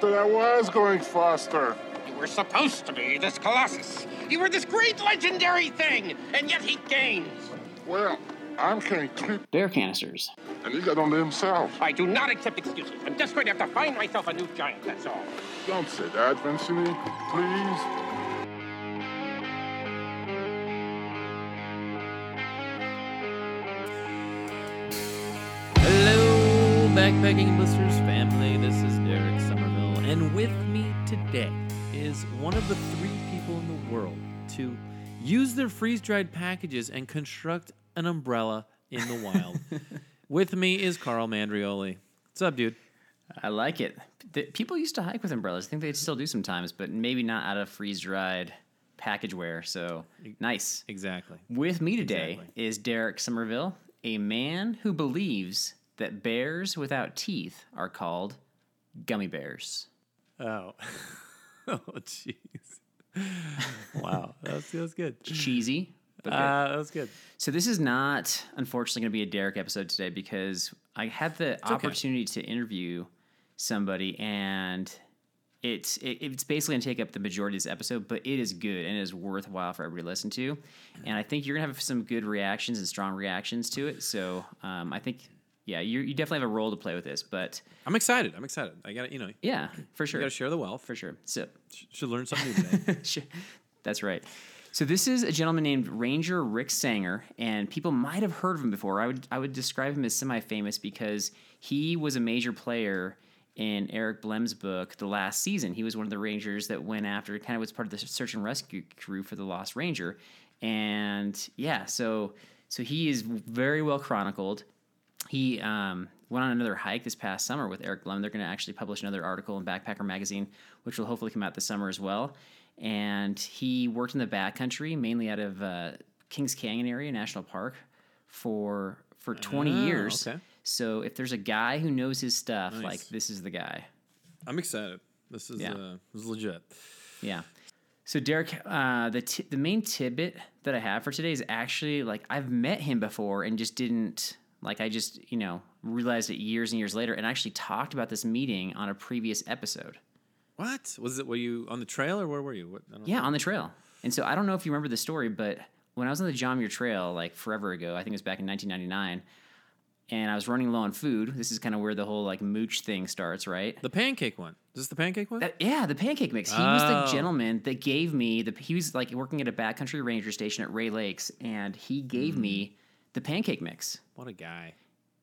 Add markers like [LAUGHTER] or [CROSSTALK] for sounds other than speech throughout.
thought I was going faster. You were supposed to be this colossus. You were this great legendary thing, and yet he gains. Well, I'm King Clip, Bear canisters. and he got on to himself. I do not accept excuses. I'm just going to have to find myself a new giant, that's all. Don't say that, Vizzini, please. Hello, backpacking blisters family. This is Derek Somerville, and with me today is one of the three people in the world to use their freeze-dried packages and construct an umbrella in the wild. [LAUGHS] with me is Carl Mandrioli. What's up, dude? I like it. The, people used to hike with umbrellas. I think they still do sometimes, but maybe not out of freeze dried package wear. So nice. Exactly. With me today Exactly. is Derek Somerville, a man who believes that bears without teeth are called gummy bears. Oh, [LAUGHS] oh, jeez. wow, that was, that was good. Cheesy. good. Uh, that was good. So this is not, unfortunately, going to be a Derek episode today because I had the okay. opportunity to interview somebody, and it's it, it's basically going to take up the majority of this episode, but it is good and it is worthwhile for everybody to listen to. And I think you're going to have some good reactions and strong reactions to it. So um, I think, yeah, you you definitely have a role to play with this. But I'm excited. I'm excited. I got to, you know, yeah, for sure, got to share the wealth. for sure. So Should learn something new today. [LAUGHS] Sure. That's right. So this is a gentleman named Ranger Rick Sanger, and people might have heard of him before. I would I would describe him as semi-famous because he was a major player in Eric Blehm's book, The Last Season. He was one of the Rangers that went after, kind of was part of the search and rescue crew for the Lost Ranger, and yeah, so so he is very well chronicled. He um, went on another hike this past summer with Eric Blehm. They're going to actually publish another article in Backpacker Magazine, which will hopefully come out this summer as well. And he worked in the backcountry, mainly out of uh, Kings Canyon area national park, for for 20 Oh, years. okay. So if there's a guy who knows his stuff, Nice. like this is the guy. I'm excited. This is Yeah. uh, this is legit. Yeah. So Derek, uh, the t- the main tidbit that I have for today is actually like I've met him before and just didn't like I just you know realized it years and years later and I actually talked about this meeting on a previous episode. What was it? Were you on the trail or where were you? What, I don't Yeah, on the trail. And so I don't know if you remember the story, but when I was on the John Muir Trail like forever ago, I think it was back in 1999, and I was running low on food. This is kind of where the whole like mooch thing starts, right? The pancake one. Is this the pancake one? That- yeah, the pancake mix. He was the Oh. gentleman that gave me the. He was like working at a backcountry ranger station at Rae Lakes, and he gave hmm. me the pancake mix. what a guy.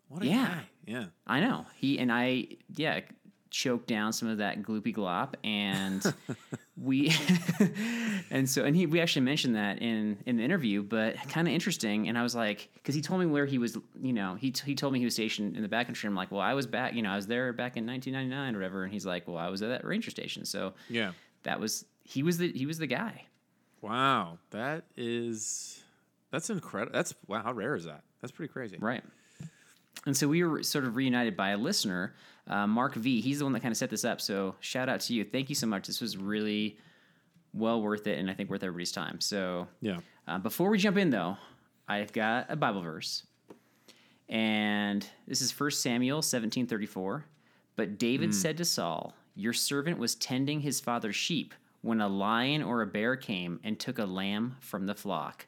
What a Yeah. guy. Yeah. I know he and I. Yeah, choked down some of that gloopy glop, and [LAUGHS] we. [LAUGHS] and so, and he we actually mentioned that in in the interview, but kind of interesting. And I was like, because he told me where he was. You know, he t- he told me he was stationed in the backcountry. I'm like, well, I was back. You know, I was there back in 1999 or whatever. And he's like, well, I was at that ranger station. So Yeah. that was he was the he was the guy. Wow. That is that's incredible. That's wow, how rare is that? That's pretty crazy. Right. And so we were sort of reunited by a listener, uh, Mark V. He's the one that kind of set this up. So shout out to you. Thank you so much. This was really well worth it, and I think worth everybody's time. So Yeah. uh, before we jump in, though, I've got a Bible verse, and this is 1 Samuel seventeen thirty four. But David said to Saul, "Your servant was tending his father's sheep when a lion or a bear came and took a lamb from the flock."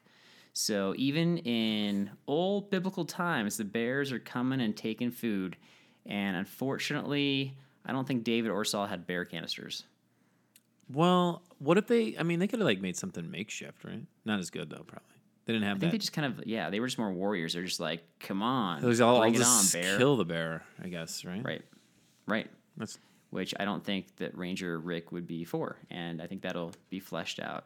So even in old biblical times, the bears are coming and taking food. And unfortunately, I don't think David or Saul had bear canisters. Well, what if they? I mean, they could have like made something makeshift, right? Not as good though, probably. They didn't have I think that. they just kind of yeah, they were just more warriors. They're just like, come on, It was all, bring I'll it on, bear. kill the bear, I guess, right? Right, right. That's Which I don't think that Ranger Rick would be for, and I think that'll be fleshed out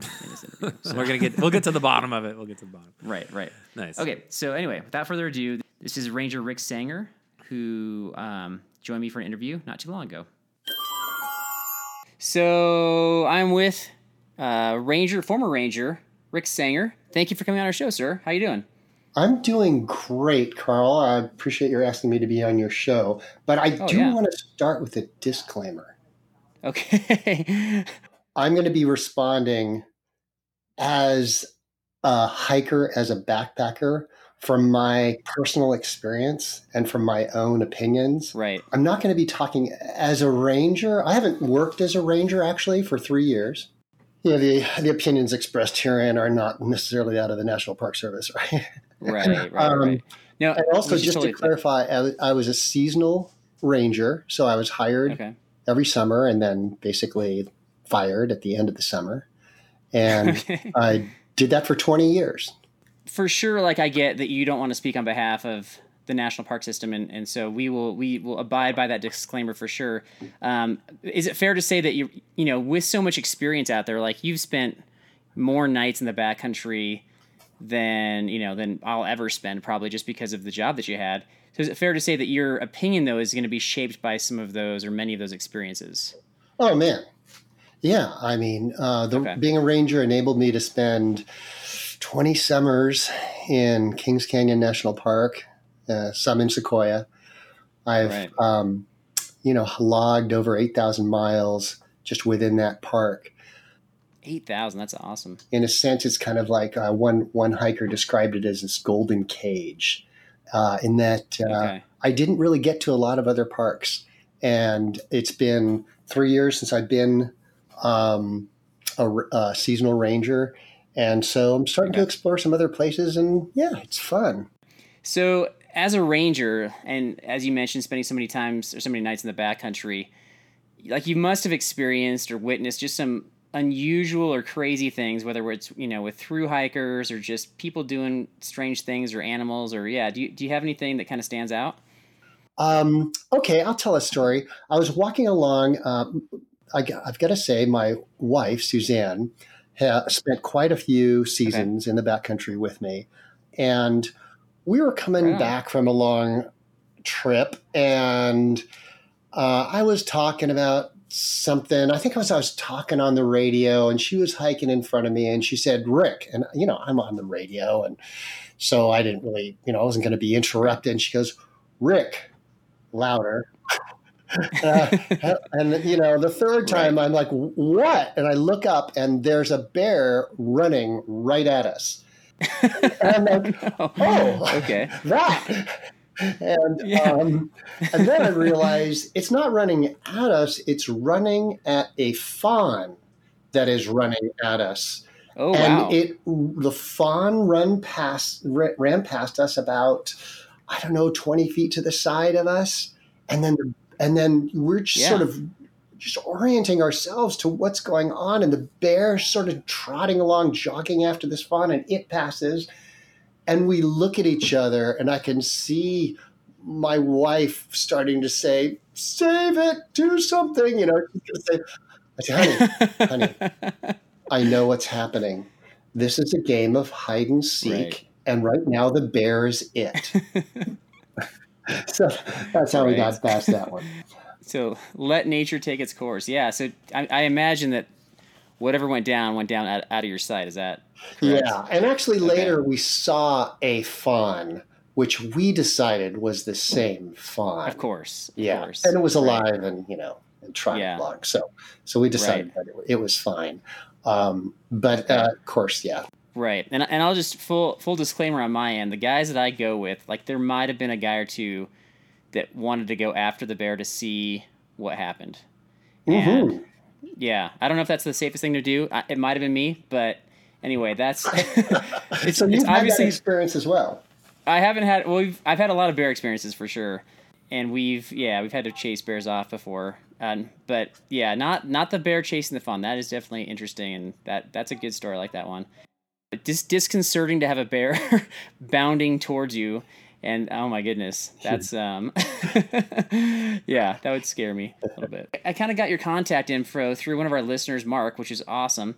in this interview. So- we're gonna get. We'll get to the bottom of it. We'll get to the bottom. Right, right. Nice. Okay, so anyway, without further ado, this is Ranger Rick Sanger, who um, joined me for an interview not too long ago. So I'm with uh, Ranger, former Ranger Rick Sanger. Thank you for coming on our show, sir. How you doing? I'm doing great, Carl. I appreciate your asking me to be on your show, but I Oh, do yeah. want to start with a disclaimer. Okay. [LAUGHS] I'm going to be responding as a hiker, as a backpacker, from my personal experience and from my own opinions. right. I'm not going to be talking as a ranger. I haven't worked as a ranger actually for three years. You know, the, the opinions expressed herein are not necessarily out of the National Park Service, [LAUGHS] right? Right, right, Um, right. No, And also, just totally to clarify, I was- I was a seasonal ranger, so I was hired Okay. every summer and then basically fired at the end of the summer. And [LAUGHS] I did that for 20 years. for sure like i get that you don't want to speak on behalf of the national park system and, and so we will we will abide by that disclaimer for sure um, is it fair to say that you you know with so much experience out there like you've spent more nights in the backcountry than you know than i'll ever spend probably just because of the job that you had so is it fair to say that your opinion though is going to be shaped by some of those or many of those experiences Oh, man. Yeah. I mean, uh, the, Okay. being a ranger enabled me to spend 20 summers in Kings Canyon National Park, uh, some in Sequoia. I've, Right. um, you know, logged over 8,000 miles just within that park. 8000 that's awesome in a sense, it's kind of like uh, one one hiker described it as this golden cage, uh, in that uh, okay I didn't really get to a lot of other parks, and it's been three years since I've been um, a seasonal ranger, and so I'm starting to explore some other places, and yeah, it's fun. So, as a ranger, and as you mentioned, spending so many times or so many nights in the backcountry, like you must have experienced or witnessed just some unusual or crazy things, whether it's you know with through hikers or just people doing strange things or animals or yeah. Do you do you have anything that kind of stands out? Um, okay, I'll tell a story. I was walking along. Um, I, have got to say, my wife Suzanne ha- spent quite a few seasons in the backcountry with me, and we were coming back from a long trip, and uh, I was talking about something. I think I was I was talking on the radio, and she was hiking in front of me, and she said, "Rick," and you know I'm on the radio, and so I didn't really, you know, I wasn't going to be interrupted. And she goes, "Rick." louder. Uh, and you know, the third time I'm like, "What?" And I look up, and there's a bear running right at us. And I'm like, [LAUGHS] "Oh, okay. [LAUGHS] that." And Yeah. um, and then I realized it's not running at us; it's running at a fawn that is running at us Oh and wow. it the fawn run past ran past us about I don't know twenty feet to the side of us, and then the, and then we're just Yeah. sort of just orienting ourselves to what's going on, and the bear sort of trotting along, jogging after this fawn, and it passes, and we look at each other, and I can see my wife starting to say, "Save it, do something," you know. Say, I said, [LAUGHS] honey, honey, I know what's happening. This is a game of hide and seek, Right. and right now the bear is it. [LAUGHS] [LAUGHS] so that's how we got past that one. [LAUGHS] So let nature take its course. Yeah. So I, I imagine that whatever went down went down out, out of your sight. Is that correct? Yeah, and actually later we saw a fawn, which we decided was the same fawn. Of course. Of yeah, course. and it was Right. alive and you know and trotting Yeah. along. So so we decided that it, it was fine. Um, but uh, of course, yeah, Right. And and I'll just full full disclaimer on my end. The guys that I go with, like there might have been a guy or two that wanted to go after the bear to see what happened. And Mhm. yeah, I don't know if that's the safest thing to do. I, it might have been me, but Anyway, that's it's, [LAUGHS] [LAUGHS] so it's had that obviously experience as well. I haven't had well, we've, I've had a lot of bear experiences for sure, and we've yeah we've had to chase bears off before. Um, but yeah, not not the bear chasing the fawn. That is definitely interesting, and that that's a good story. I like that one. Dis- disconcerting to have a bear [LAUGHS] bounding towards you, and oh my goodness, [LAUGHS] that's um, [LAUGHS] yeah, that would scare me a little bit. I kind of got your contact info through one of our listeners, Mark, which is awesome,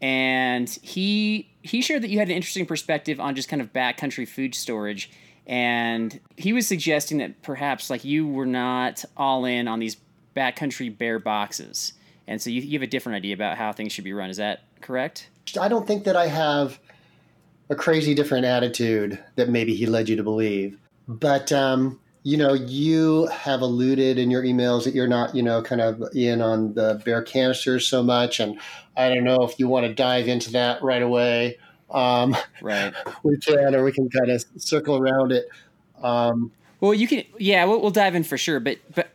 and he he shared that you had an interesting perspective on just kind of backcountry food storage, and he was suggesting that perhaps like you were not all in on these backcountry bear boxes, and so you, you have a different idea about how things should be run. Is that correct? I don't think that I have a crazy different attitude that maybe he led you to believe. But um, you know, you have alluded in your emails that you're not, you know, kind of in on the bear canisters so much, and I don't know if you want to dive into that right away. Um, Right. [LAUGHS] we can, or we can kind of circle around it. Um, Well, you can. Yeah, we'll, we'll dive in for sure. But but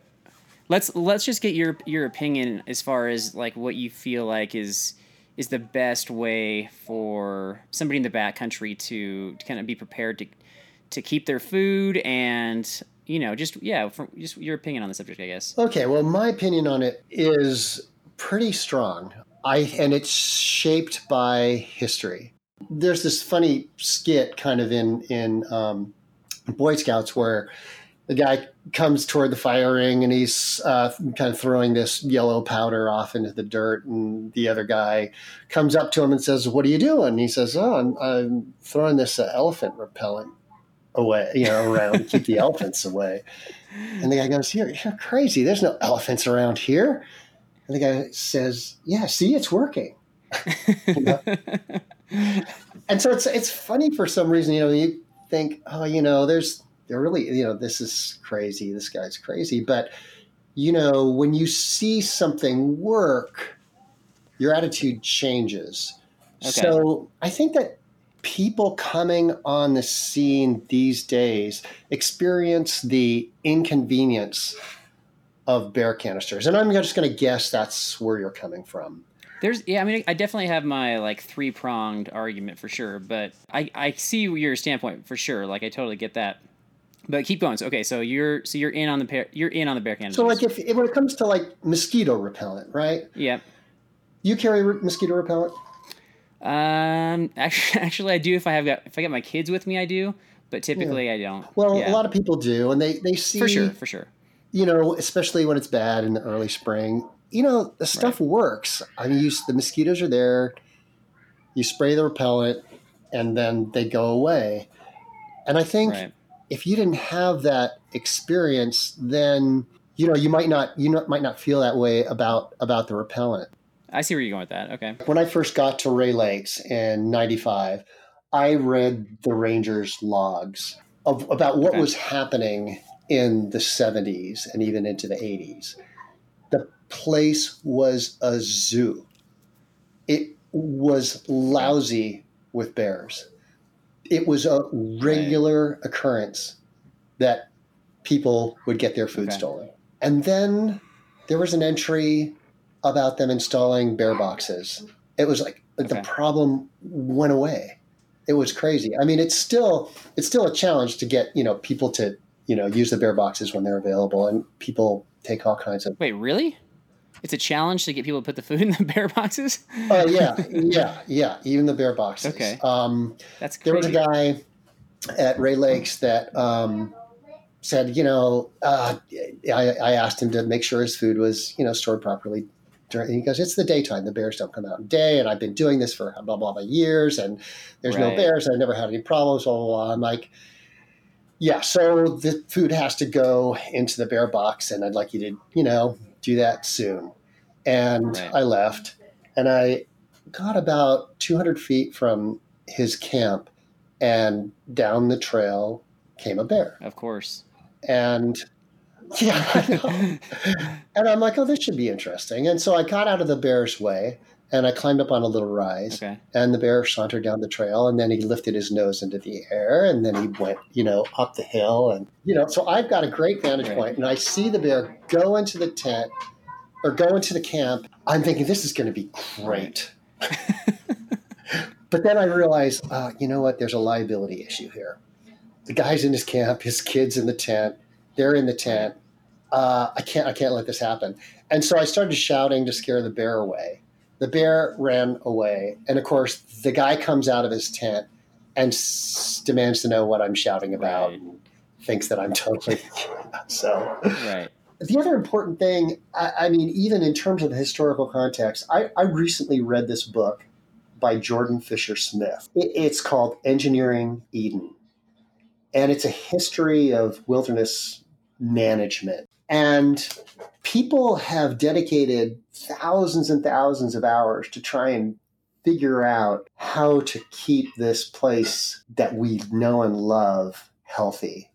let's let's just get your your opinion as far as like what you feel like is is the best way for somebody in the backcountry to, to kind of be prepared to to keep their food and you know just yeah from just your opinion on the subject i guess Okay, well, my opinion on it is pretty strong. I and it's shaped by history. There's this funny skit kind of in in um, Boy Scouts where the guy comes toward the firing and he's uh, kind of throwing this yellow powder off into the dirt, and the other guy comes up to him and says, "What are you doing?" And he says, "Oh, I'm, I'm throwing this uh, elephant repellent away, you know, around to keep the elephants away." And the guy goes, you're, you're crazy. There's no elephants around here. And the guy says, Yeah, see, it's working. You [LAUGHS] know? and so it's it's funny for some reason, you know, you think, oh, you know, there's they're really, you know, this is crazy. This guy's crazy. But, you know, when you see something work, your attitude changes. Okay. So I think that people coming on the scene these days experience the inconvenience of bear canisters. And I'm just going to guess that's where you're coming from. There's yeah, I mean I definitely have my like three pronged argument for sure, but I I see your standpoint for sure. Like I totally get that. But keep going. So, okay, so you're so you're in on the pair. You're in on the bear canisters. So, like, if, if when it comes to like mosquito repellent, right? yeah. You carry re- mosquito repellent. Um, [LAUGHS] actually, actually, I do. If I have got if I got my kids with me, I do. But typically, I don't. Well, Yeah. a lot of people do, and they they see for sure, for sure. you know, especially when it's bad in the early spring. You know, the stuff works. I mean, you, the mosquitoes are there. You spray the repellent, and then they go away. And I think Right. If you didn't have that experience, then you know you might not you not, might not feel that way about about the repellent. I see where you're going with that. Okay. When I first got to Rae Lakes in '95, I read the Rangers logs of about what Okay. was happening in the '70s and even into the '80s. The place was a zoo. It was lousy with bears. It was a regular occurrence that people would get their food Okay. stolen. And then there was an entry about them installing bear boxes. It was like the problem went away. It was crazy. I mean, it's still it's still a challenge to get you know people to you know use the bear boxes when they're available, and people take all kinds of. Wait, really? It's a challenge to get people to put the food in the [LAUGHS] bear boxes. Oh yeah, yeah, yeah. Even the bear boxes. Okay. Um, That's there was a guy at Rae Lakes that um, said, you know, uh, I, I asked him to make sure his food was, you know, stored properly. During, he goes, it's the daytime. The bears don't come out in day, and I've been doing this for blah blah blah years, and there's no bears. and I never had any problems. Blah blah blah. I'm like, yeah. So the food has to go into the bear box, and I'd like you to, you know, do that soon. And Right. I left, and I got about 200 feet from his camp, and down the trail came a bear. Of course. And [LAUGHS] yeah, [LAUGHS] and I'm like, oh, this should be interesting. And so I got out of the bear's way and I climbed up on a little rise. Okay. And the bear sauntered down the trail and then he lifted his nose into the air and then he went, you know, up the hill. And, you know, so I've got a great vantage Right. point, and I see the bear go into the tent or go into the camp. I'm thinking, this is going to be great. [LAUGHS] but then I realize, uh, you know what? There's a liability issue here. The guy's in his camp, his kids in the tent, they're in the tent. Uh, I can't, I can't let this happen. And so I started shouting to scare the bear away. The bear ran away, and of course, the guy comes out of his tent and s- demands to know what I'm shouting about. Right. And thinks that I'm totally [LAUGHS] so. Right. The other important thing, I, I mean, even in terms of the historical context, I, I recently read this book by Jordan Fisher Smith. It, it's called Engineering Eden, and it's a history of wilderness management. And people have dedicated thousands and thousands of hours to try and figure out how to keep this place that we know and love healthy.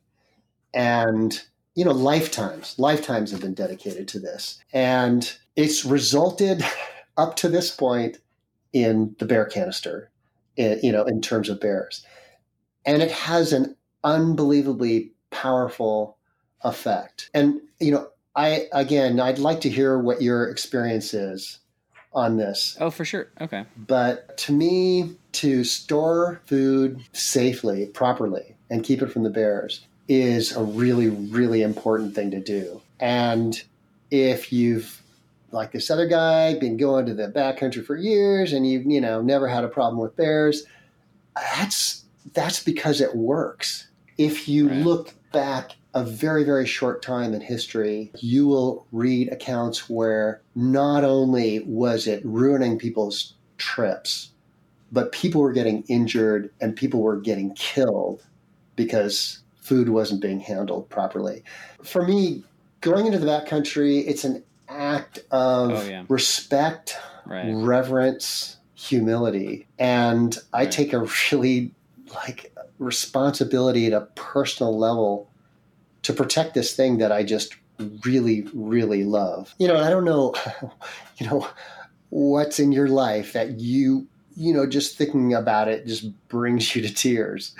And you know, lifetimes, lifetimes have been dedicated to this. And it's resulted [LAUGHS] up to this point in the bear canister, i- you know, in terms of bears. And it has an unbelievably powerful effect. And, you know, I, again, I'd like to hear what your experience is on this. Oh, for sure. Okay. But to me, to store food safely, properly, and keep it from the bears is a really, really important thing to do. And if you've, like this other guy, been going to the backcountry for years and you've, you know, never had a problem with bears, that's that's because it works. If you Right. look back a very, very short time in history, you will read accounts where not only was it ruining people's trips, but people were getting injured and people were getting killed because food wasn't being handled properly. For me, going into the backcountry, it's an act of Oh, yeah. respect, Right. reverence, humility. And I Right. take a [LAUGHS] really like responsibility at a personal level to protect this thing that I just really, really love. You know, I don't know, [LAUGHS] you know, what's in your life that you, you know, just thinking about it just brings you to tears.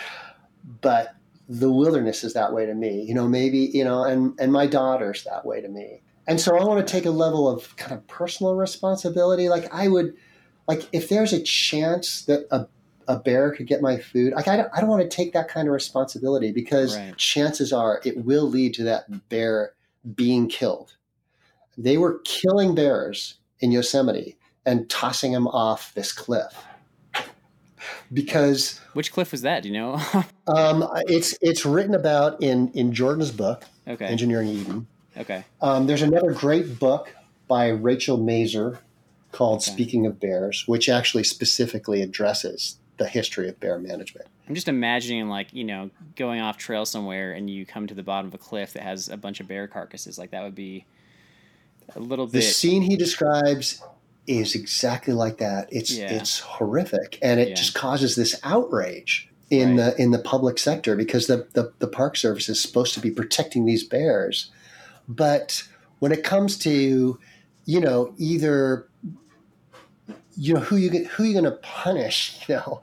But the wilderness is that way to me. You know, maybe, you know, and and my daughter's that way to me. And so I want to take a level of kind of personal responsibility. Like I would like if there's a chance that a a bear could get my food. Like I don't, I don't want to take that kind of responsibility because Right. chances are it will lead to that bear being killed. They were killing bears in Yosemite and tossing them off this cliff because Which cliff was that? Do you know? [LAUGHS] um, it's it's written about in in Jordan's book okay. Engineering Eden. Okay. Um, there's another great book by Rachel Mazur called Okay. Speaking of Bears, which actually specifically addresses the history of bear management. I'm just imagining like, you know, going off trail somewhere and you come to the bottom of a cliff that has a bunch of bear carcasses. Like that would be a little bit The scene he describes is exactly like that. It's Yeah. it's horrific, and it Yeah. just causes this outrage in Right. the in the public sector because the, the the Park Service is supposed to be protecting these bears, but when it comes to you know either you know who you who you going to punish [LAUGHS] you know?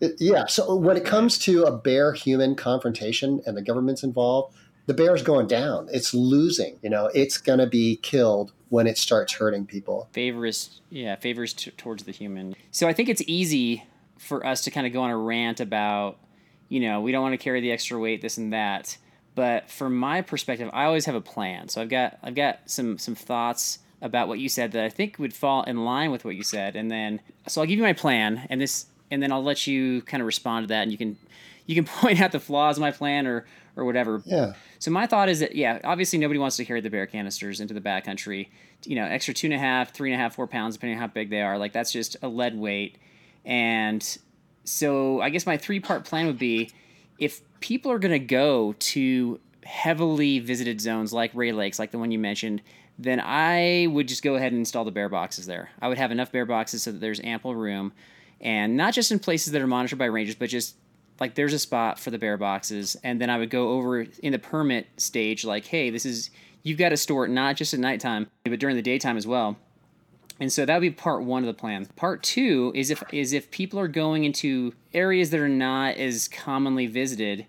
It- yeah so when it comes to a bear human confrontation and the government's involved the bear's going down. It's losing you know? It's going to be killed when it starts hurting people. Favors yeah favors t- towards the human. So i think it's easy for us to kind of go on a rant about you know we don't want to carry the extra weight this and that. But from my perspective i always have a plan. So i've got i've got some some thoughts about what you said that i think would fall in line with what you said and then so i'll give you my plan and this and then i'll let you kind of respond to that and you can you can [LAUGHS] point out the flaws of my plan or or whatever yeah so my thought is that yeah, obviously nobody wants to carry the bear canisters into the backcountry. You know, extra two and a half, three and a half, four pounds, depending on how big they are. Like that's just a lead weight. And so I guess my three part plan would be if people are gonna go to heavily visited zones like Rae Lakes, like the one you mentioned, then I would just go ahead and install the bear boxes there. I would have enough bear boxes so that there's ample room, and not just in places that are monitored by rangers, but just like there's a spot for the bear boxes, and then I would go over in the permit stage, like, hey, this is you've got to store it not just at nighttime, but during the daytime as well. And so that would be part one of the plan. Part two is if is if people are going into areas that are not as commonly visited,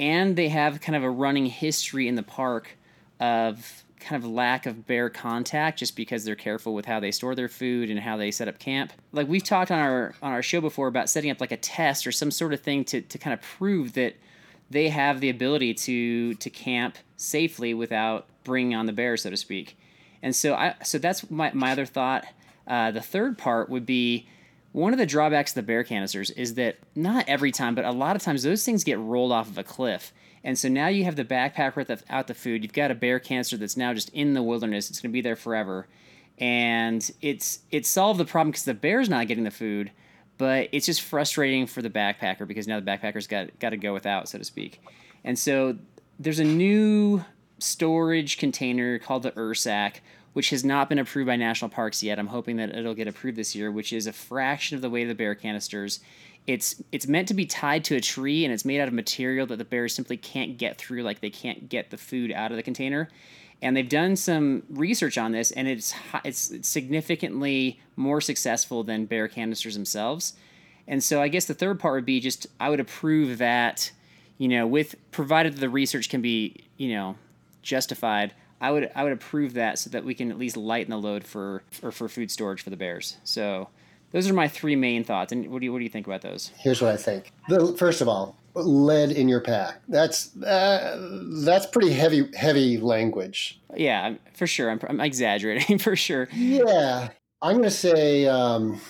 and they have kind of a running history in the park of kind of lack of bear contact just because they're careful with how they store their food and how they set up camp. Like we've talked on our on our show before about setting up like a test or some sort of thing to, to kind of prove that they have the ability to to camp safely without bringing on the bear, so to speak. And so I so that's my, my other thought. Uh, the third part would be one of the drawbacks of the bear canisters is that not every time, but a lot of times those things get rolled off of a cliff. And so now you have the backpack without the food. You've got a bear canister that's now just in the wilderness. It's going to be there forever. And it's it solved the problem because the bear's not getting the food, but it's just frustrating for the backpacker because now the backpacker's got got to go without, so to speak. And so there's a new storage container called the Ursack, which has not been approved by national parks yet. I'm hoping that it'll get approved this year, which is a fraction of the weight of the bear canisters. It's it's meant to be tied to a tree and it's made out of material that the bears simply can't get through, like they can't get the food out of the container. And they've done some research on this, and it's it's significantly more successful than bear canisters themselves. And so I guess the third part would be just I would approve that, you know, with provided the research can be you know justified I would I would approve that so that we can at least lighten the load for for, for food storage for the bears. So those are my three main thoughts. And what do you what do you think about those? Here's what I think. The, first of all, lead in your pack. That's uh, that's pretty heavy heavy language. Yeah, for sure. I'm, I'm exaggerating [LAUGHS] for sure. Yeah, I'm going to say. Um,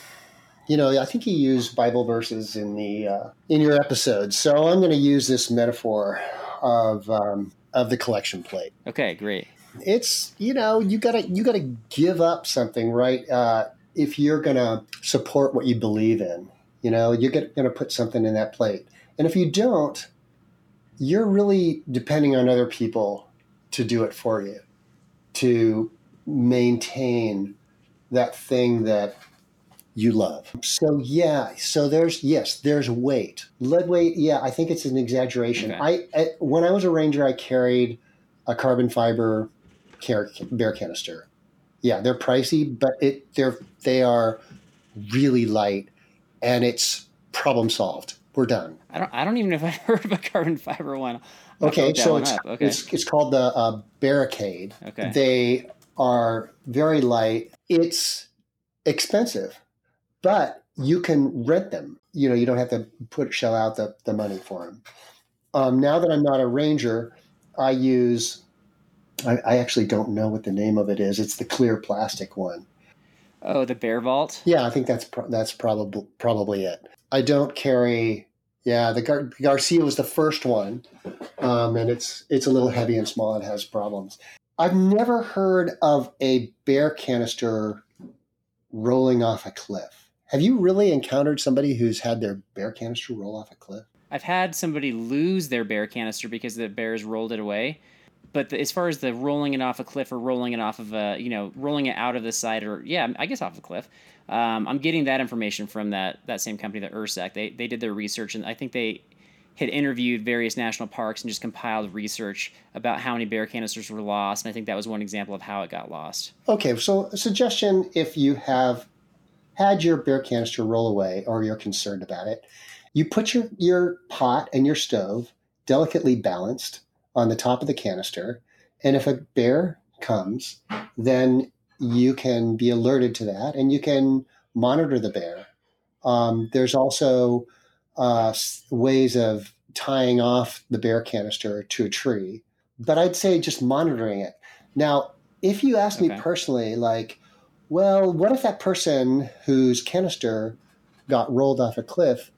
you know, I think you use Bible verses in the uh, in your episodes, so I'm going to use this metaphor of um, of the collection plate. Okay, great it's you know you gotta you gotta give up something right uh, if you're gonna support what you believe in you know you're gonna put something in that plate and if you don't you're really depending on other people to do it for you to maintain that thing that you love so yeah so there's yes there's weight lead weight yeah i think it's an exaggeration okay. I, I when i was a ranger i carried a carbon fiber bear canister. Yeah, they're pricey, but it they're they are really light, and it's problem solved. We're done. I don't. I don't even know if I've [LAUGHS] heard of a carbon fiber one. I'll okay, so it's, okay. it's it's called the uh, Bearikade. Okay. They are very light. It's expensive, but you can rent them. You know, you don't have to put shell out the, the money for them. Um, now that I'm not a ranger, I use I, I, actually don't know what the name of it is. It's the clear plastic one. Oh, the Bear Vault. Yeah, I think that's pro- that's probably probably it. I don't carry. Yeah, the Gar- Garcia was the first one, um, and it's it's a little heavy and small. It has problems. I've never heard of a bear canister rolling off a cliff. Have you really encountered somebody who's had their bear canister roll off a cliff? I've had somebody lose their bear canister because the bears rolled it away but the, as far as the rolling it off a cliff or rolling it off of a you know rolling it out of the side or yeah I guess off the cliff, um, I'm getting that information from that that same company, the Ursack. They they did their research and I think they had interviewed various national parks and just compiled research about how many bear canisters were lost, and I think that was one example of how it got lost. Okay, so a suggestion if you have had your bear canister roll away or you're concerned about it, you put your, your pot and your stove delicately balanced on the top of the canister. And if a bear comes, then you can be alerted to that and you can monitor the bear. Um, there's also uh, ways of tying off the bear canister to a tree, but I'd say just monitoring it. Now, if you ask okay. me personally, like, well, what if that person whose canister got rolled off a cliff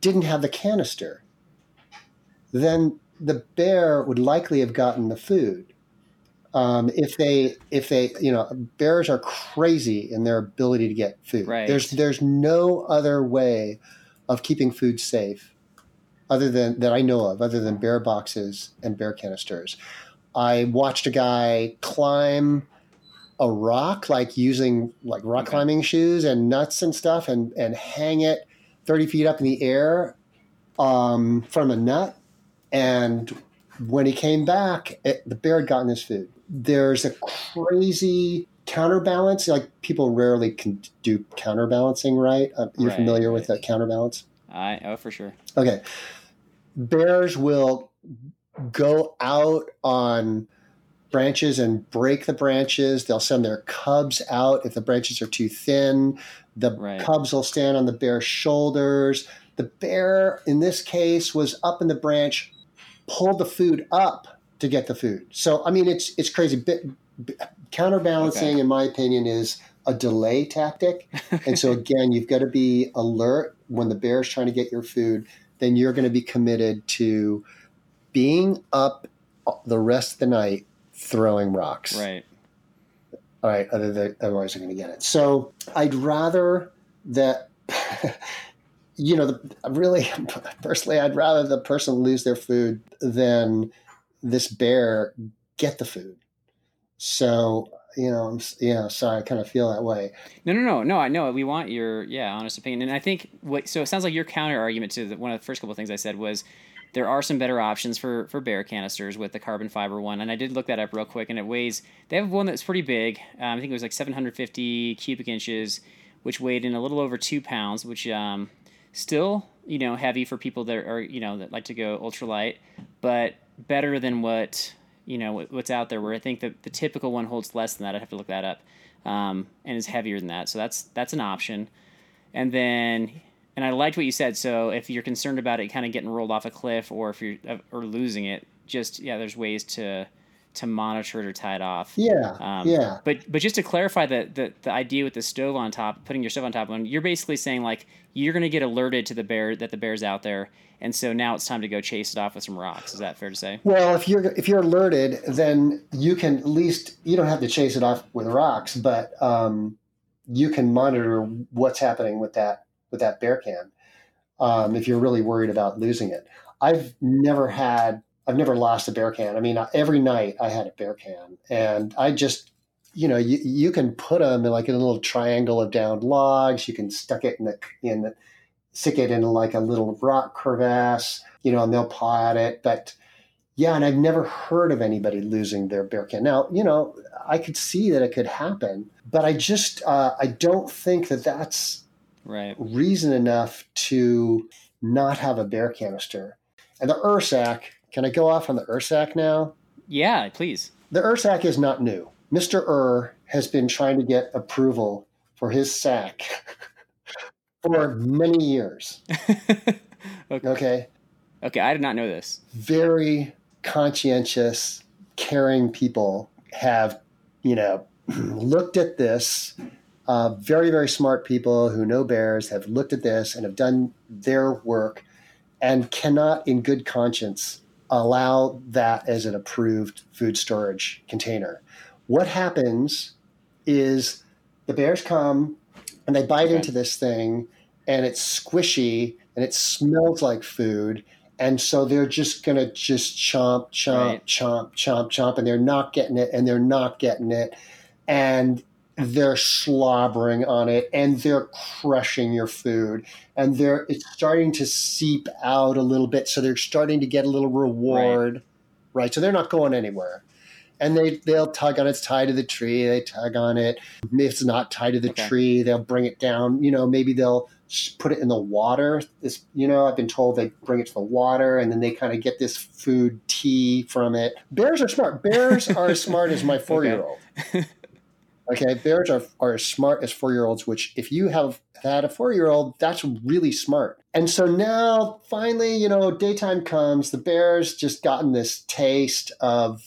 didn't have the canister? Then the bear would likely have gotten the food. Um, if they if they you know bears are crazy in their ability to get food. Right. There's there's no other way of keeping food safe other than that I know of other than bear boxes and bear canisters. I watched a guy climb a rock like using like rock okay. climbing shoes and nuts and stuff and and hang it 30 feet up in the air um, from a nut and when he came back, it, the bear had gotten his food. There's a crazy counterbalance. Like people rarely can do counterbalancing, right? Uh, you're right, familiar right. with that counterbalance? I oh for sure. Okay, bears will go out on branches and break the branches. They'll send their cubs out if the branches are too thin. The Right. cubs will stand on the bear's shoulders. The bear, in this case, was up in the branch, pulled the food up to get the food. So, I mean, it's it's crazy. Bit, b- counterbalancing, Okay. in my opinion, is a delay tactic. And so, [LAUGHS] again, you've got to be alert when the bear is trying to get your food. Then you're going to be committed to being up the rest of the night throwing rocks. Right. All right, other than, otherwise they're going to get it. So I'd rather that, [LAUGHS] you know, the, really [LAUGHS] personally, I'd rather the person lose their food than this bear get the food. So you know, I'm, yeah, sorry, I kind of feel that way. No, no, no, no. I know we want your yeah honest opinion, and I think what. So it sounds like your counter argument to the, one of the first couple of things I said was there are some better options for for bear canisters with the carbon fiber one, and I did look that up real quick, and it weighs. They have one that's pretty big. Um, I think it was like 750 cubic inches, which weighed in a little over two pounds, which um, still you know heavy for people that are you know that like to go ultralight, but better than what you know what's out there. Where I think that the typical one holds less than that. I'd have to look that up, um, and is heavier than that. So that's that's an option. And then, and I liked what you said. So if you're concerned about it kind of getting rolled off a cliff, or if you're or losing it, just yeah, there's ways to to monitor it or tie it off. Yeah, Um, yeah. But but just to clarify the, the the idea with the stove on top, putting your stove on top of one, you're basically saying like you're gonna get alerted to the bear that the bear's out there, and so now it's time to go chase it off with some rocks. Is that fair to say? Well, if you're if you're alerted, then you can at least you don't have to chase it off with rocks, but um, you can monitor what's happening with that with that bear can. Um, if you're really worried about losing it, I've never had I've never lost a bear can. I mean, every night I had a bear can, and I just you know you, you can put them in like in a little triangle of downed logs. You can stuck it in the in the, stick it in like a little rock crevasse, you know, and they'll paw at it, but yeah, and I've never heard of anybody losing their bear can. Now, you know, I could see that it could happen, but I just uh, I don't think that that's Right. reason enough to not have a bear canister. And the Ursack, can I go off on the Ursack now? Yeah. Please. The Ursack is not new. Mr. Ur has been trying to get approval for his sack [LAUGHS] for many years. [LAUGHS] okay. Okay. Okay. I did not know this. very conscientious, caring people have, you know, [CLEARS THROAT] looked at this. Uh, very, very smart people who know bears have looked at this and have done their work and cannot, in good conscience, allow that as an approved food storage container. What happens is the bears come and they bite Okay. into this thing and it's squishy and it smells like food and so they're just gonna just chomp chomp Right. chomp chomp chomp and they're not getting it and they're not getting it and they're slobbering on it and they're crushing your food. And they're it's starting to seep out a little bit so they're starting to get a little reward right, so they're not going anywhere. And they they'll tug on it. it's tied to the tree. They tug on it. If it's not tied to the Okay. tree they'll bring it down. You know maybe they'll put it in the water. This you know i've been told they bring it to the water and then they kind of get this food tea from it. Bears are smart. Bears are as smart as my [LAUGHS] four-year-old [LAUGHS] okay bears are, are as smart as four-year-olds which if you have had a four-year-old that's really smart. And so now finally you know daytime comes the bears just gotten this taste of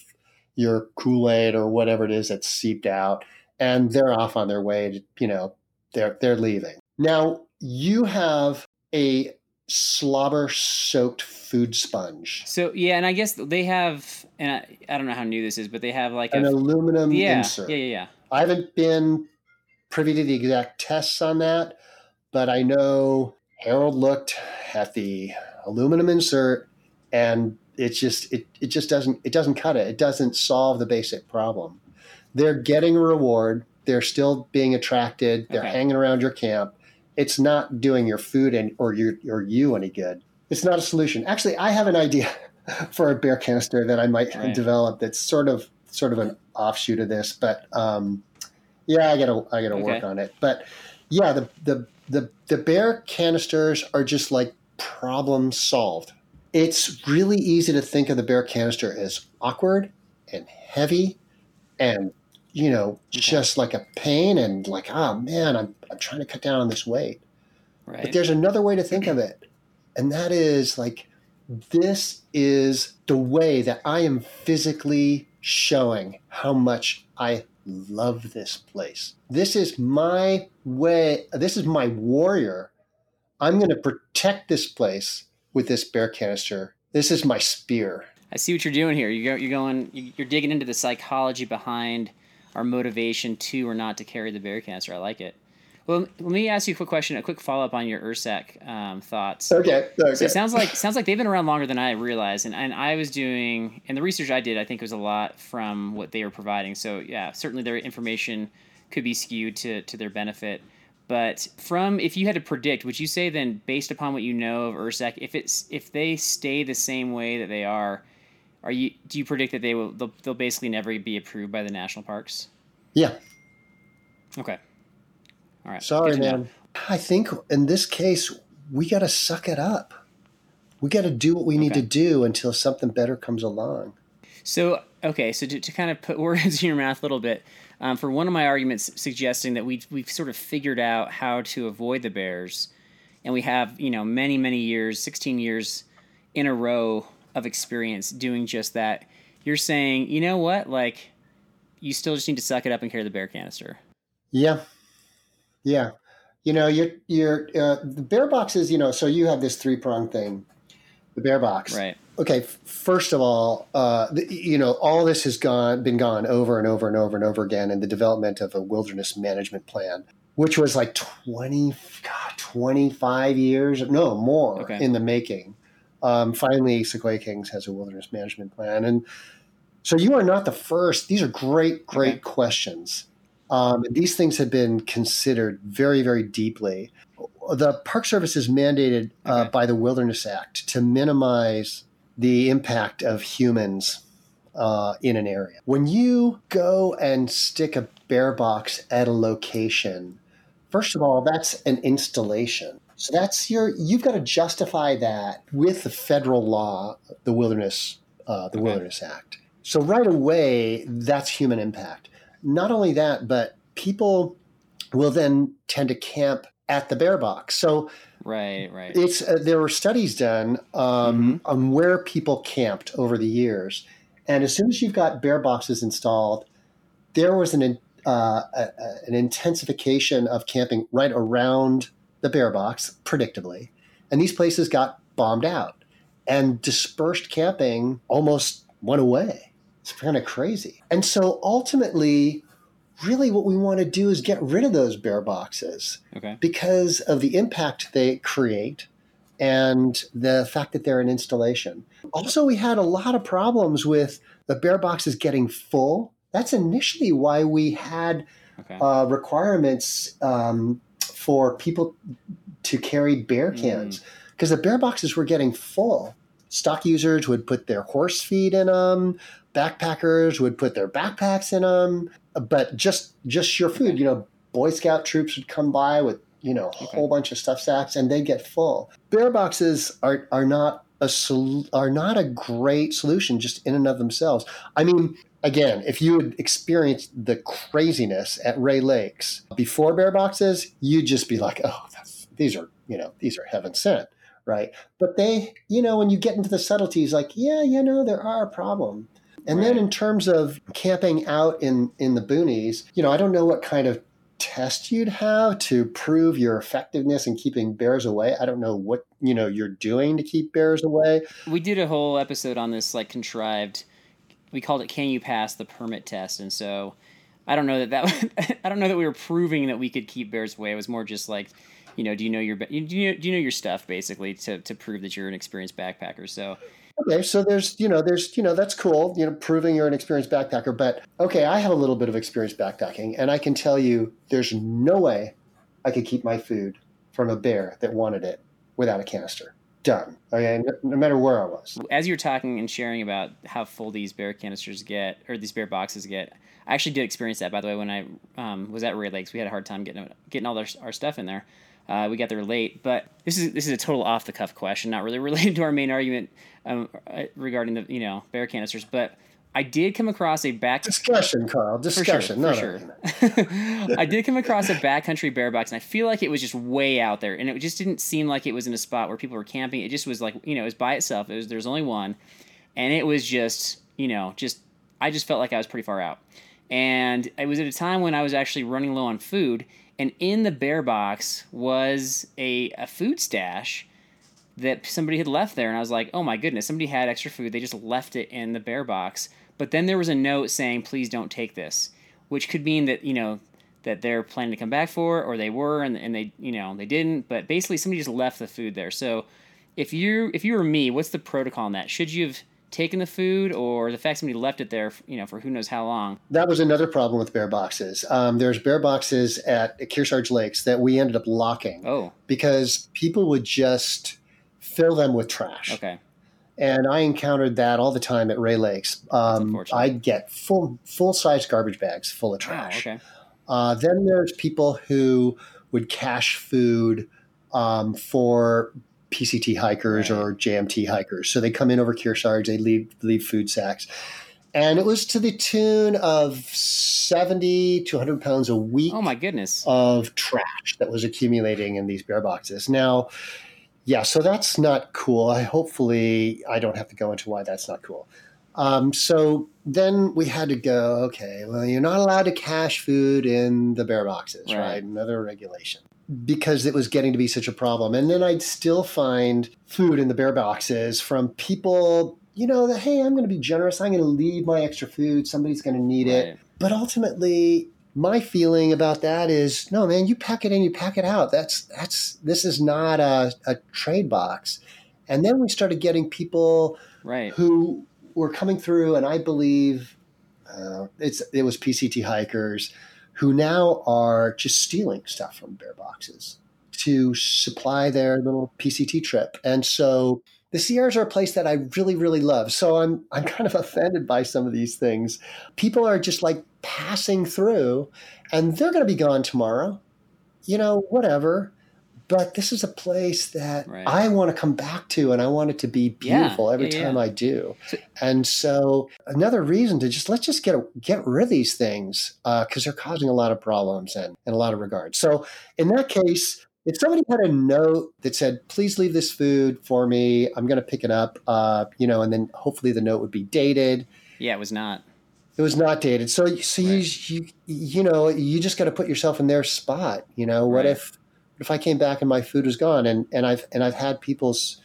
your kool-aid or whatever it is that's seeped out and they're off on their way to you know they're they're leaving. Now you have a slobber soaked food sponge. So yeah, and I guess they have, and I, I don't know how new this is, but they have like an a aluminum yeah, insert. yeah, yeah, yeah. I haven't been privy to the exact tests on that, but I know Harold looked at the aluminum insert and it just it, it just doesn't it doesn't cut it. It doesn't solve the basic problem. They're getting a reward. They're still being attracted. They're Okay. hanging around your camp. It's not doing your food and or your or you any good. It's not a solution. Actually, I have an idea [LAUGHS] for a bear canister that I might Right. develop that's sort of sort of an offshoot of this, but um, yeah, I gotta I gotta work on it. But yeah, the the the the bear canisters are just like problem solved. It's really easy to think of the bear canister as awkward and heavy and you know just like a pain and like oh man I'm, I'm trying to cut down on this weight Right. but there's another way to think of it and that is like this is the way that i am physically showing how much i love this place this is my way this is my warrior i'm going to protect this place with this bear canister this is my spear I see what you're doing here. You're, going, you're digging into the psychology behind our motivation to or not to carry the bear canister. I like it. Well, let me ask you a quick question, a quick follow up on your Ursack um, thoughts. okay okay So it sounds like sounds like they've been around longer than I realized, and, and I was doing and the research I did I think it was a lot from what they were providing. So yeah, certainly their information could be skewed to to their benefit. But from if you had to predict, would you say then based upon what you know of Ursack, if it's if they stay the same way that they are, are you do you predict that they will they'll, they'll basically never be approved by the national parks? yeah Okay. All right. Sorry, man. I think in this case, we got to suck it up. We got to do what we need to do until something better comes along. So okay, so to, to kind of put [LAUGHS] words in your mouth a little bit, um, for one of my arguments suggesting that we we've sort of figured out how to avoid the bears, and we have you know many many years, sixteen years in a row of experience doing just that. You're saying, you know what, like, you still just need to suck it up and carry the bear canister. Yeah, yeah. You know, you're you're uh, the bear boxes. You know, so you have this three prong thing, the bear box. Right. Okay. First of all, uh, the, you know, all this has gone been gone over and over and over and over again in the development of a wilderness management plan, which was like 20, God, 25 years, no more Okay. in the making. Um, finally, Sequoia Kings has a wilderness management plan, and so you are not the first. These are great, great Okay. questions. Um, and these things have been considered very, very deeply. The Park Service is mandated uh, Okay. by the Wilderness Act to minimize the impact of humans uh, in an area. When you go and stick a bear box at a location, first of all, that's an installation. So that's your you've got to justify that with the federal law, the Wilderness uh, the Okay. Wilderness Act. So right away, that's human impact. Not only that, but people will then tend to camp at the bear box. So Right. Right. it's uh, there were studies done um, on where people camped over the years, and as soon as you've got bear boxes installed, there was an uh, a, a- an intensification of camping right around the bear box, predictably, and these places got bombed out, and dispersed camping almost went away. It's kind of crazy, and so ultimately. Really, what we want to do is get rid of those bear boxes Okay. because of the impact they create and the fact that they're an installation. Also, we had a lot of problems with the bear boxes getting full. That's initially why we had Okay. uh, requirements um, for people to carry bear cans because the bear boxes were getting full. Stock users would put their horse feed in them. Backpackers would put their backpacks in them. But just just your food, you know, Boy Scout troops would come by with you know a whole bunch of stuff sacks, and they'd get full. Bear boxes are are not a sol- are not a great solution just in and of themselves. I mean, again, if you had experienced the craziness at Rae Lakes before bear boxes, you'd just be like, oh, that's, these are you know these are heaven sent, right? But they, you know, when you get into the subtleties, like, yeah, you know, there are a problem. And then in terms of camping out in in the boonies, you know, I don't know what kind of test you'd have to prove your effectiveness in keeping bears away. I don't know what, you know, you're doing to keep bears away. we did a whole episode on this like contrived we called it can you pass the permit test and so i don't know that that [LAUGHS] i don't know that we were proving that we could keep bears away it was more just like you know do you know your do you know, do you know your stuff basically to, to prove that you're an experienced backpacker so Okay, so there's, you know, there's, you know, that's cool, you know, proving you're an experienced backpacker. But okay, I have a little bit of experience backpacking, and I can tell you there's no way I could keep my food from a bear that wanted it without a canister. Done. Okay, no, no matter where I was. as you're talking and sharing about how full these bear canisters get or these bear boxes get i actually did experience that by the way when i um, was at rae lakes we had a hard time getting getting all our, our stuff in there uh, we got there late but this is this is a total off the cuff question not really [LAUGHS] related to our main argument um, uh, regarding the you know bear canisters but I did come across a back Discussion, Carl. for sure, Discussion. for no, sure. no. [LAUGHS] I did come across a backcountry bear box, and I feel like it was just way out there, and it just didn't seem like it was in a spot where people were camping. It just was like you know, it was by itself. It was there's only one, and it was just you know, just I just felt like I was pretty far out, and it was at a time when I was actually running low on food, and in the bear box was a a food stash that somebody had left there and I was like, "Oh my goodness, somebody had extra food. They just left it in the bear box." But then there was a note saying, "Please don't take this," which could mean that, you know, that they're planning to come back for or they were and, and they, you know, they didn't, but basically somebody just left the food there. So, if you if you were me, what's the protocol on that? Should you have taken the food or the fact somebody left it there, you know, for who knows how long? That was another problem with bear boxes. Um, there's bear boxes at Kearsarge Lakes that we ended up locking Oh, because people would just fill them with trash. okay. And I encountered that all the time at Rae Lakes. Um. I'd get full full size garbage bags full of Wow, trash. okay. Uh, then there's people who would cache food um, for PCT hikers Right. or JMT hikers. So they come in over Kearsarge, they leave leave food sacks, and it was to the tune of seventy to hundred pounds a week Oh my goodness. of trash that was accumulating in these bear boxes. Now, yeah, so that's not cool. I hopefully I don't have to go into why that's not cool. Um, so then we had to go. Okay, well, you're not allowed to cache food in the bear boxes, Right. right? Another regulation because it was getting to be such a problem. And then I'd still find food in the bear boxes from people. You know that hey, I'm going to be generous. I'm going to leave my extra food. Somebody's going to need it. But ultimately, my feeling about that is no, man. You pack it in, you pack it out. That's that's this is not a, a trade box. And then we started getting people Right. who were coming through, and I believe uh, it's it was PCT hikers who now are just stealing stuff from bear boxes to supply their little PCT trip. And so the Sierras are a place that I really, really love. So I'm I'm kind of offended by some of these things. People are just like passing through, and they're to be gone tomorrow. You know, whatever. But this is a place that Right. I want to come back to, and I want it to be Yeah, beautiful every yeah, time yeah. I do. And so another reason to just let's just get get rid of these things because they're causing a lot of problems and in a lot of regards. So in that case, if somebody had a note that said, "Please leave this food for me. I'm going to pick it up," uh, you know, and then hopefully the note would be dated. Yeah, it was not. It was not dated, so so Right. you, you you know you just got to put yourself in their spot. You know, what Right. if if I came back and my food was gone? And and I've and I've had people's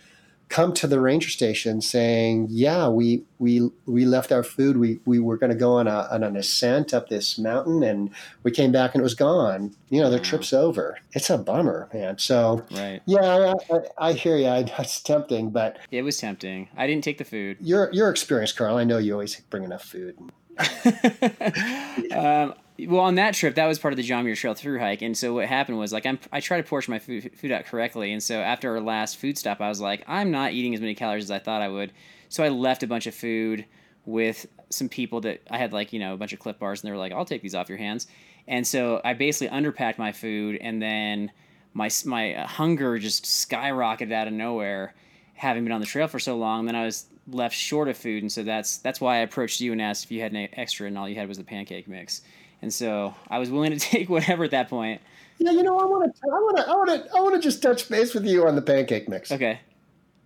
come to the ranger station saying, "Yeah, we we we left our food. We we were going to go on a on an ascent up this mountain, and we came back and it was gone. You know, their Wow. trip's over. It's a bummer, man. So." Right. Yeah, I, I, I hear you. [LAUGHS] It's tempting, but It was tempting. I didn't take the food. your your experience, Carl. I know you always bring enough food. [LAUGHS] [LAUGHS] um, well, on that trip, that was part of the John Muir Trail through hike, and so what happened was like I'm, I try to portion my food, food out correctly, and so after our last food stop, I was like, I'm not eating as many calories as I thought I would, so I left a bunch of food with some people that I had like you know a bunch of Clif bars, and they were like, I'll take these off your hands, and so I basically underpacked my food, and then my my uh, hunger just skyrocketed out of nowhere, having been on the trail for so long. Then I was left short of food, and so that's that's why I approached you and asked if you had any extra, and all you had was the pancake mix. And so I was willing to [LAUGHS] take whatever at that point. Yeah, you know, I want to, I want to, I want to, I want to just touch base with you on the pancake mix. Okay.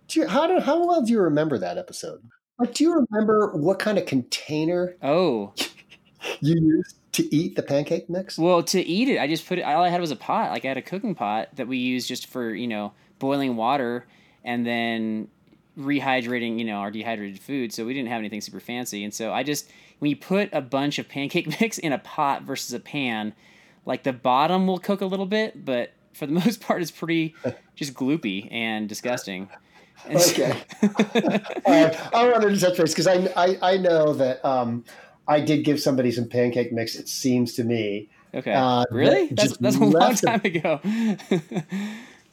Do you, how do, how well do you remember that episode? Like, do you remember what kind of container Oh, [LAUGHS] you used to eat the pancake mix? well, to eat it, I just put it. All I had was a pot. Like I had a cooking pot that we used just for you know boiling water and then rehydrating you know our dehydrated food. So we didn't have anything super fancy. And so I just when you put a bunch of pancake [LAUGHS] mix in a pot versus a pan, like the bottom will cook a little bit, but for the [LAUGHS] most part, it's pretty [LAUGHS] just gloopy and disgusting. And so- Okay. uh, I wanted to touch base because I, I, I know that um, I did give somebody some pancake mix. It seems to me Okay. Uh, really? that That's that's a long left a- time ago.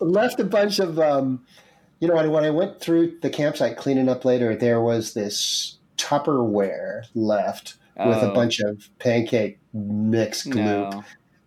left a bunch of um, you know when I went through the campsite cleaning up later, there was this Tupperware left with a Oh. bunch of pancake mix glue. no.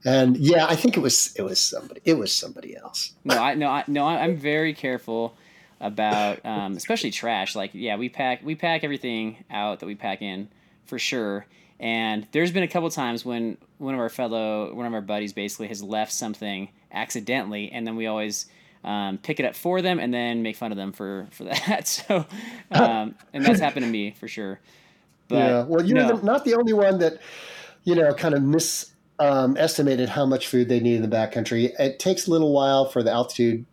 And yeah, I think it was it was somebody it was somebody else. No, I no, I no, I'm very careful about um, especially trash. Like, yeah, we pack we pack everything out that we pack in for sure. And there's been a couple times when one of our fellow, one of our buddies basically has left something accidentally, and then we always um, pick it up for them and then make fun of them for for that. [LAUGHS] So, um, and that's happened to me for sure. But yeah. Well, you're no. the, not the only one that, you know, kind of mis um, how much food they need in the backcountry. It takes a little while for the altitude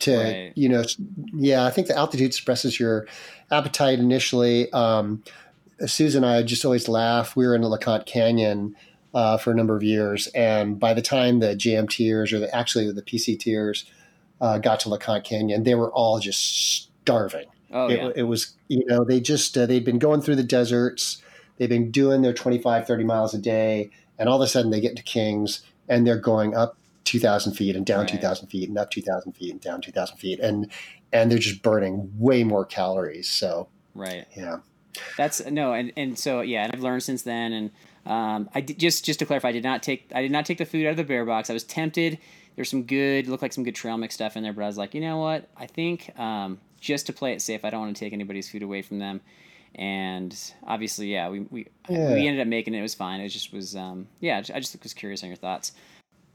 to, Right. you know, yeah, I think the altitude suppresses your appetite initially. Um, Susan and I just always laugh. We were in the LeConte Canyon uh, for a number of years, and by the time the JMTers or the, actually the PCTers uh, got to LeConte Canyon, they were all just starving oh it, yeah, it was you know they just uh, they'd been going through the deserts they've been doing their 25 30 miles a day and all of a sudden they get to kings and they're going up 2000 feet and down Right. 2000 feet and up 2000 feet and down 2000 feet and and they're just burning way more calories so right. yeah That's no, and, and so yeah, and I've learned since then. And um, I did, just just to clarify, I did not take I did not take the food out of the bear box. I was tempted. There's some good, looked like some good trail mix stuff in there, but I was like, you know what? I think um, just to play it safe, I don't want to take anybody's food away from them. And obviously, yeah, we we, Yeah. we ended up making it. It was fine. It just was, um, yeah. I just was curious on your thoughts.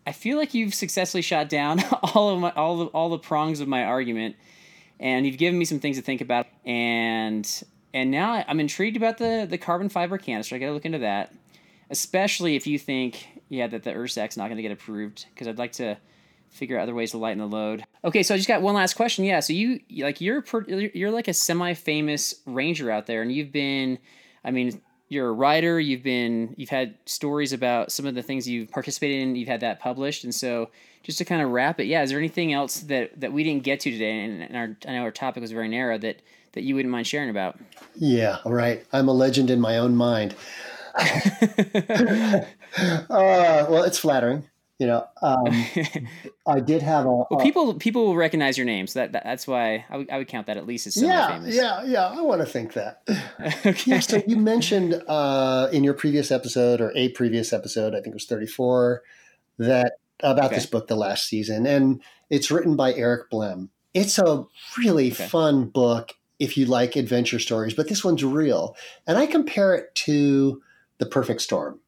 I feel like you've successfully shot down [LAUGHS] all of my all the all the prongs of my argument, and you've given me some things to think about. And and now I'm intrigued about the the carbon fiber canister. I got to look into that, especially if you think yeah that the Ursack's not going to get approved because I'd like to figure out other ways to lighten the load. Okay, so I just got one last question. Yeah, so you like you're per, you're like a semi-famous ranger out there, and you've been, I mean, you're a writer. You've been you've had stories about some of the things you've participated in. You've had that published, and so just to kind of wrap it, yeah. Is there anything else that that we didn't get to today? And, and our I know our topic was very narrow. That that you wouldn't mind sharing about. yeah all right i'm a legend in my own mind [LAUGHS] uh, well it's flattering you know um, [LAUGHS] i did have a, Well, a- people people will recognize your name, so that, that that's why I would, I would count that at least as yeah semi-famous. yeah yeah i want to think that [LAUGHS] okay. Yeah, so you mentioned uh, in your previous episode or a previous episode, I think it was 34, that about Okay. this book, The Last Season, and it's written by Eric Blehm. It's a really Okay. fun book if you like adventure stories, but this one's real. And I compare it to The Perfect Storm,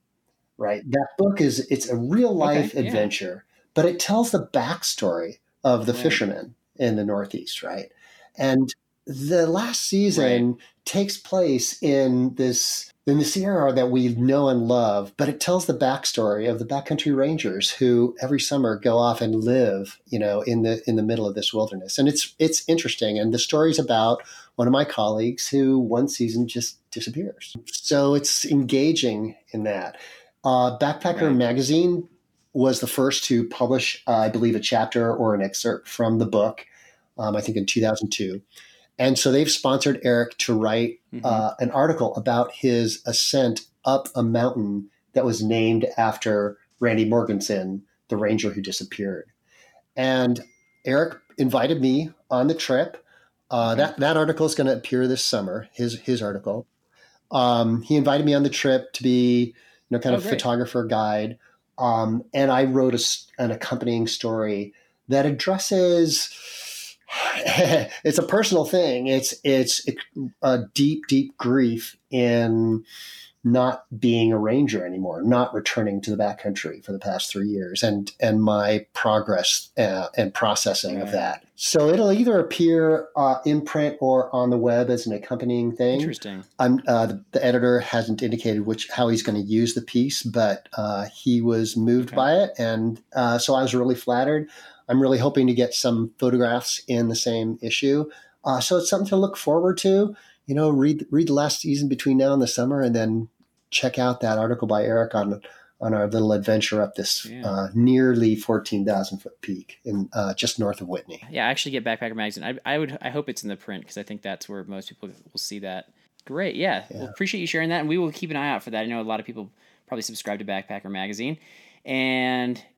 right? That book is it's a real life Okay, yeah. adventure, but it tells the backstory of the Right. fishermen in the Northeast, right? And the last season takes place in this in the Sierra that we know and love, but it tells the backstory of the backcountry rangers who every summer go off and live, you know, in the in the middle of this wilderness. And it's it's interesting. And the story's about one of my colleagues who one season just disappears. So it's engaging in that. Uh, Backpacker Right. magazine was the first to publish, uh, I believe, a chapter or an excerpt from the book. Um, I think in 2002. And so they've sponsored Eric to write Mhm. uh, an article about his ascent up a mountain that was named after Randy Morgenson, the ranger who disappeared. And Eric invited me on the trip. Uh, Okay. That that article is going to appear this summer. His his article. Um, he invited me on the trip to be, you know, kind Oh, of great. photographer guide, um, and I wrote a an accompanying story that addresses. [SIGHS] it's a personal thing. It's it's a deep, deep grief in not being a ranger anymore, not returning to the backcountry for the past three years, and and my progress uh, and processing of that. So it'll either appear uh, in print or on the web as an accompanying thing. Interesting. I'm, uh, the, the editor hasn't indicated which how he's going to use the piece, but uh, he was moved Okay. by it, and uh, so I was really flattered. I'm really hoping to get some photographs in the same issue, uh, so it's something to look forward to. You know, read read the last season between now and the summer, and then check out that article by Eric on on our little adventure up this Yeah. uh, nearly 14,000 foot peak in uh, just north of Whitney. Yeah, I actually get Backpacker magazine. I, I would I hope it's in the print because I think that's where most people will see that. Great, yeah. Well, appreciate you sharing that, and we will keep an eye out for that. I know a lot of people probably subscribe to Backpacker magazine, and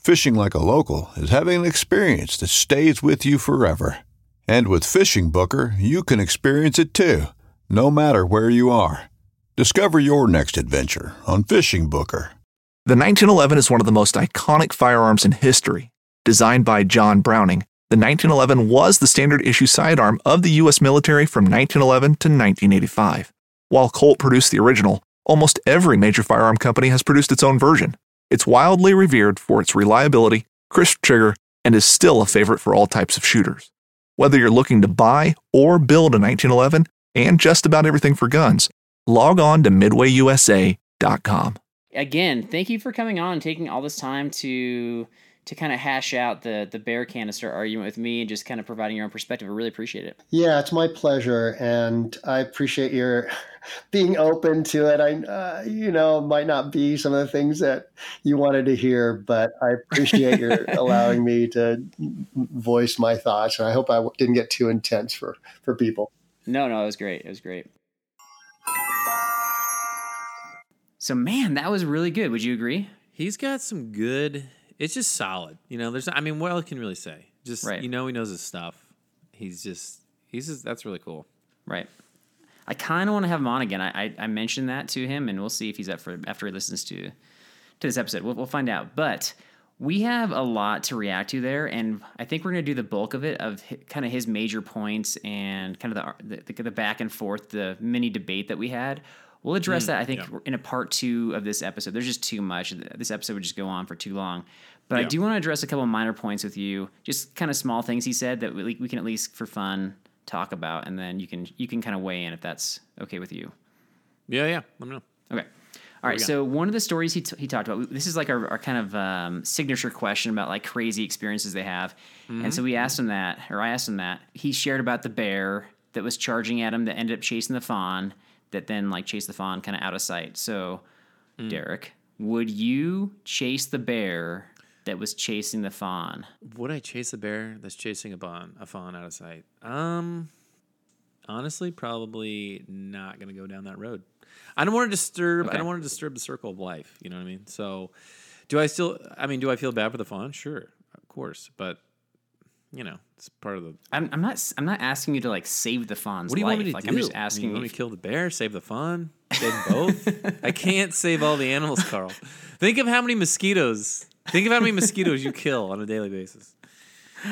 Fishing like a local is having an experience that stays with you forever. And with Fishing Booker, you can experience it too, no matter where you are. Discover your next adventure on Fishing Booker. The 1911 is one of the most iconic firearms in history. Designed by John Browning, the 1911 was the standard issue sidearm of the U.S. military from 1911 to 1985. While Colt produced the original, almost every major firearm company has produced its own version. It's wildly revered for its reliability, crisp trigger, and is still a favorite for all types of shooters. Whether you're looking to buy or build a 1911 and just about everything for guns, log on to midwayusa.com. Again, thank you for coming on and taking all this time to to kind of hash out the the bear canister argument with me and just kind of providing your own perspective. I really appreciate it. Yeah, it's my pleasure, and I appreciate your [LAUGHS] being open to it. I, uh, you know, might not be some of the things that you wanted to hear, but I appreciate your [LAUGHS] allowing me to voice my thoughts, and I hope I didn't get too intense for for people. No, no, it was great. It was great. So, man, that was really good. Would you agree? He's got some good. It's just solid. You know, there's. I mean, what else can really say? Just Right. you know, he knows his stuff. He's just. He's just. That's really cool. Right. I kind of want to have him on again. I, I I mentioned that to him, and we'll see if he's up for after he listens to to this episode. We'll, we'll find out. But we have a lot to react to there, and I think we're going to do the bulk of it of kind of his major points and kind of the, the the back and forth, the mini debate that we had. We'll address that, I think, yeah. in a part two of this episode. There's just too much. This episode would just go on for too long. But I do want to address a couple minor points with you, just kind of small things he said that we, we can at least for fun talk about, and then you can you can kind of weigh in if that's okay with you. Yeah, yeah. Let me know. Okay. All right. So one of the stories he, t- he talked about. This is like our, our kind of um, signature question about like crazy experiences they have, and so we asked him that, or I asked him that. He shared about the bear that was charging at him that ended up chasing the fawn, that then like chase the fawn kind of out of sight. So, Derek, would you chase the bear that was chasing the fawn? Would I chase a bear that's chasing a fawn, a fawn out of sight? Um, honestly, probably not going to go down that road. I don't want to disturb. I don't want to disturb the circle of life. You know what I mean? So, do I still? I mean, do I feel bad for the fawn? Sure, of course, but you know, it's part of the. I'm, I'm not. I'm not asking you to like save the fawn's What do you life. want me to like do? I'm just asking you want me if- to kill the bear, save the fawn, save them both? [LAUGHS] I can't save all the animals, Carl. Think of how many mosquitoes. Think of how many mosquitoes you kill on a daily basis.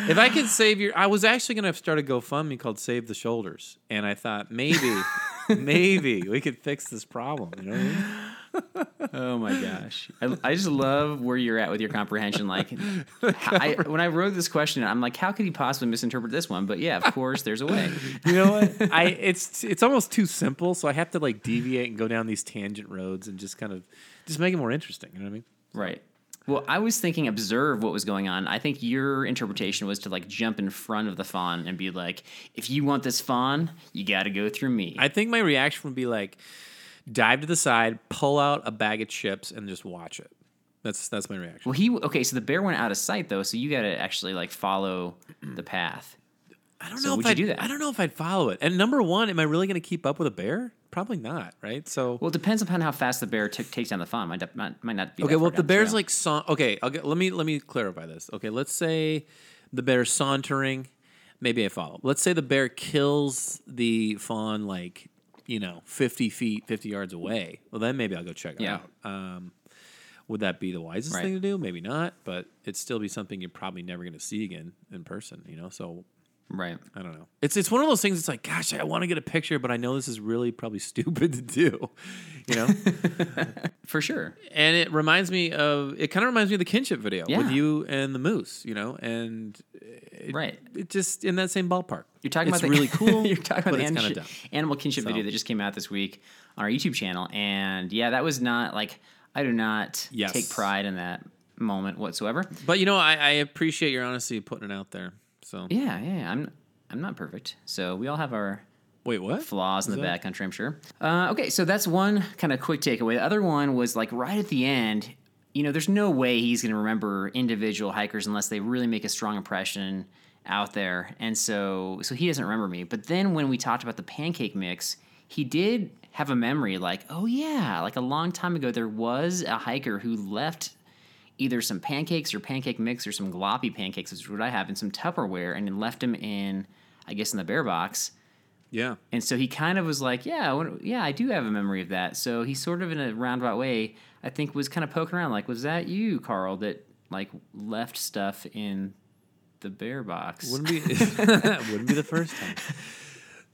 If I could save your, I was actually going to start a GoFundMe called Save the Shoulders, and I thought maybe, [LAUGHS] maybe we could fix this problem. You know what I mean? Oh my gosh. I, I just love where you're at with your comprehension. Like, I, when I wrote this question, I'm like, how could he possibly misinterpret this one? But yeah, of course, there's a way. [LAUGHS] You know what? I it's it's almost too simple, so I have to like deviate and go down these tangent roads and just kind of just make it more interesting. You know what I mean? Right. Well, I was thinking observe what was going on. I think your interpretation was to like jump in front of the fawn and be like, if you want this fawn, you got to go through me. I think my reaction would be like dive to the side, pull out a bag of chips, and just watch it. That's that's my reaction. well, he okay. So the bear went out of sight though, so you got to actually like follow the path. I don't so know if I'd do that? I don't know if I'd follow it. And number one, am I really going to keep up with a bear? Probably not, right? So Well, it depends upon how fast the bear t- takes down the fawn. Might, might, might not be. okay, well if the bear's trail. like sa- okay, I'll get, let me let me clarify this. Okay, let's say the bear's sauntering, maybe I follow. Let's say the bear kills the fawn like you know fifty feet, fifty yards away. Well, then maybe I'll go check it Yeah. out. Um, would that be the wisest Right. thing to do? Maybe not, but it'd still be something you're probably never going to see again in person. You know, so Right. I don't know. It's it's one of those things. It's like, gosh, I want to get a picture, but I know this is really probably [LAUGHS] stupid to do. You know, [LAUGHS] For sure. and it reminds me of it. Kind of reminds me of the kinship video Yeah. with you and the moose. You know, and it, Right. it just in that same ballpark. You're talking it's about the, really [LAUGHS] cool. you're talking about the it's an- kind of dumb. animal kinship So- video that just came out this week on our YouTube channel, and yeah, that was not like I do not Yes. take pride in that moment whatsoever. But you know, I, I appreciate your honesty putting it out there. So Yeah, yeah, I'm I'm not perfect, so we all have our wait, what? flaws in Is the that- backcountry, I'm sure. Uh, okay, so that's one kind of quick takeaway. The other one was like right at the end. You know, there's no way he's going to remember individual hikers unless they really make a strong impression out there, and so so he doesn't remember me. But then when we talked about the pancake mix, he did have a memory like, oh yeah, like a long time ago there was a hiker who left either some pancakes or pancake mix or some gloppy pancakes, which is what I have, and some Tupperware, and then left them in, I guess, in the bear box. Yeah. And so he kind of was like, yeah, what- yeah, I do have a memory of that. So he sort of, in a roundabout way, I think was kind of poking around, like, was that you, Carl, that like left stuff in the bear box? Wouldn't be [LAUGHS] [LAUGHS] wouldn't be the first time.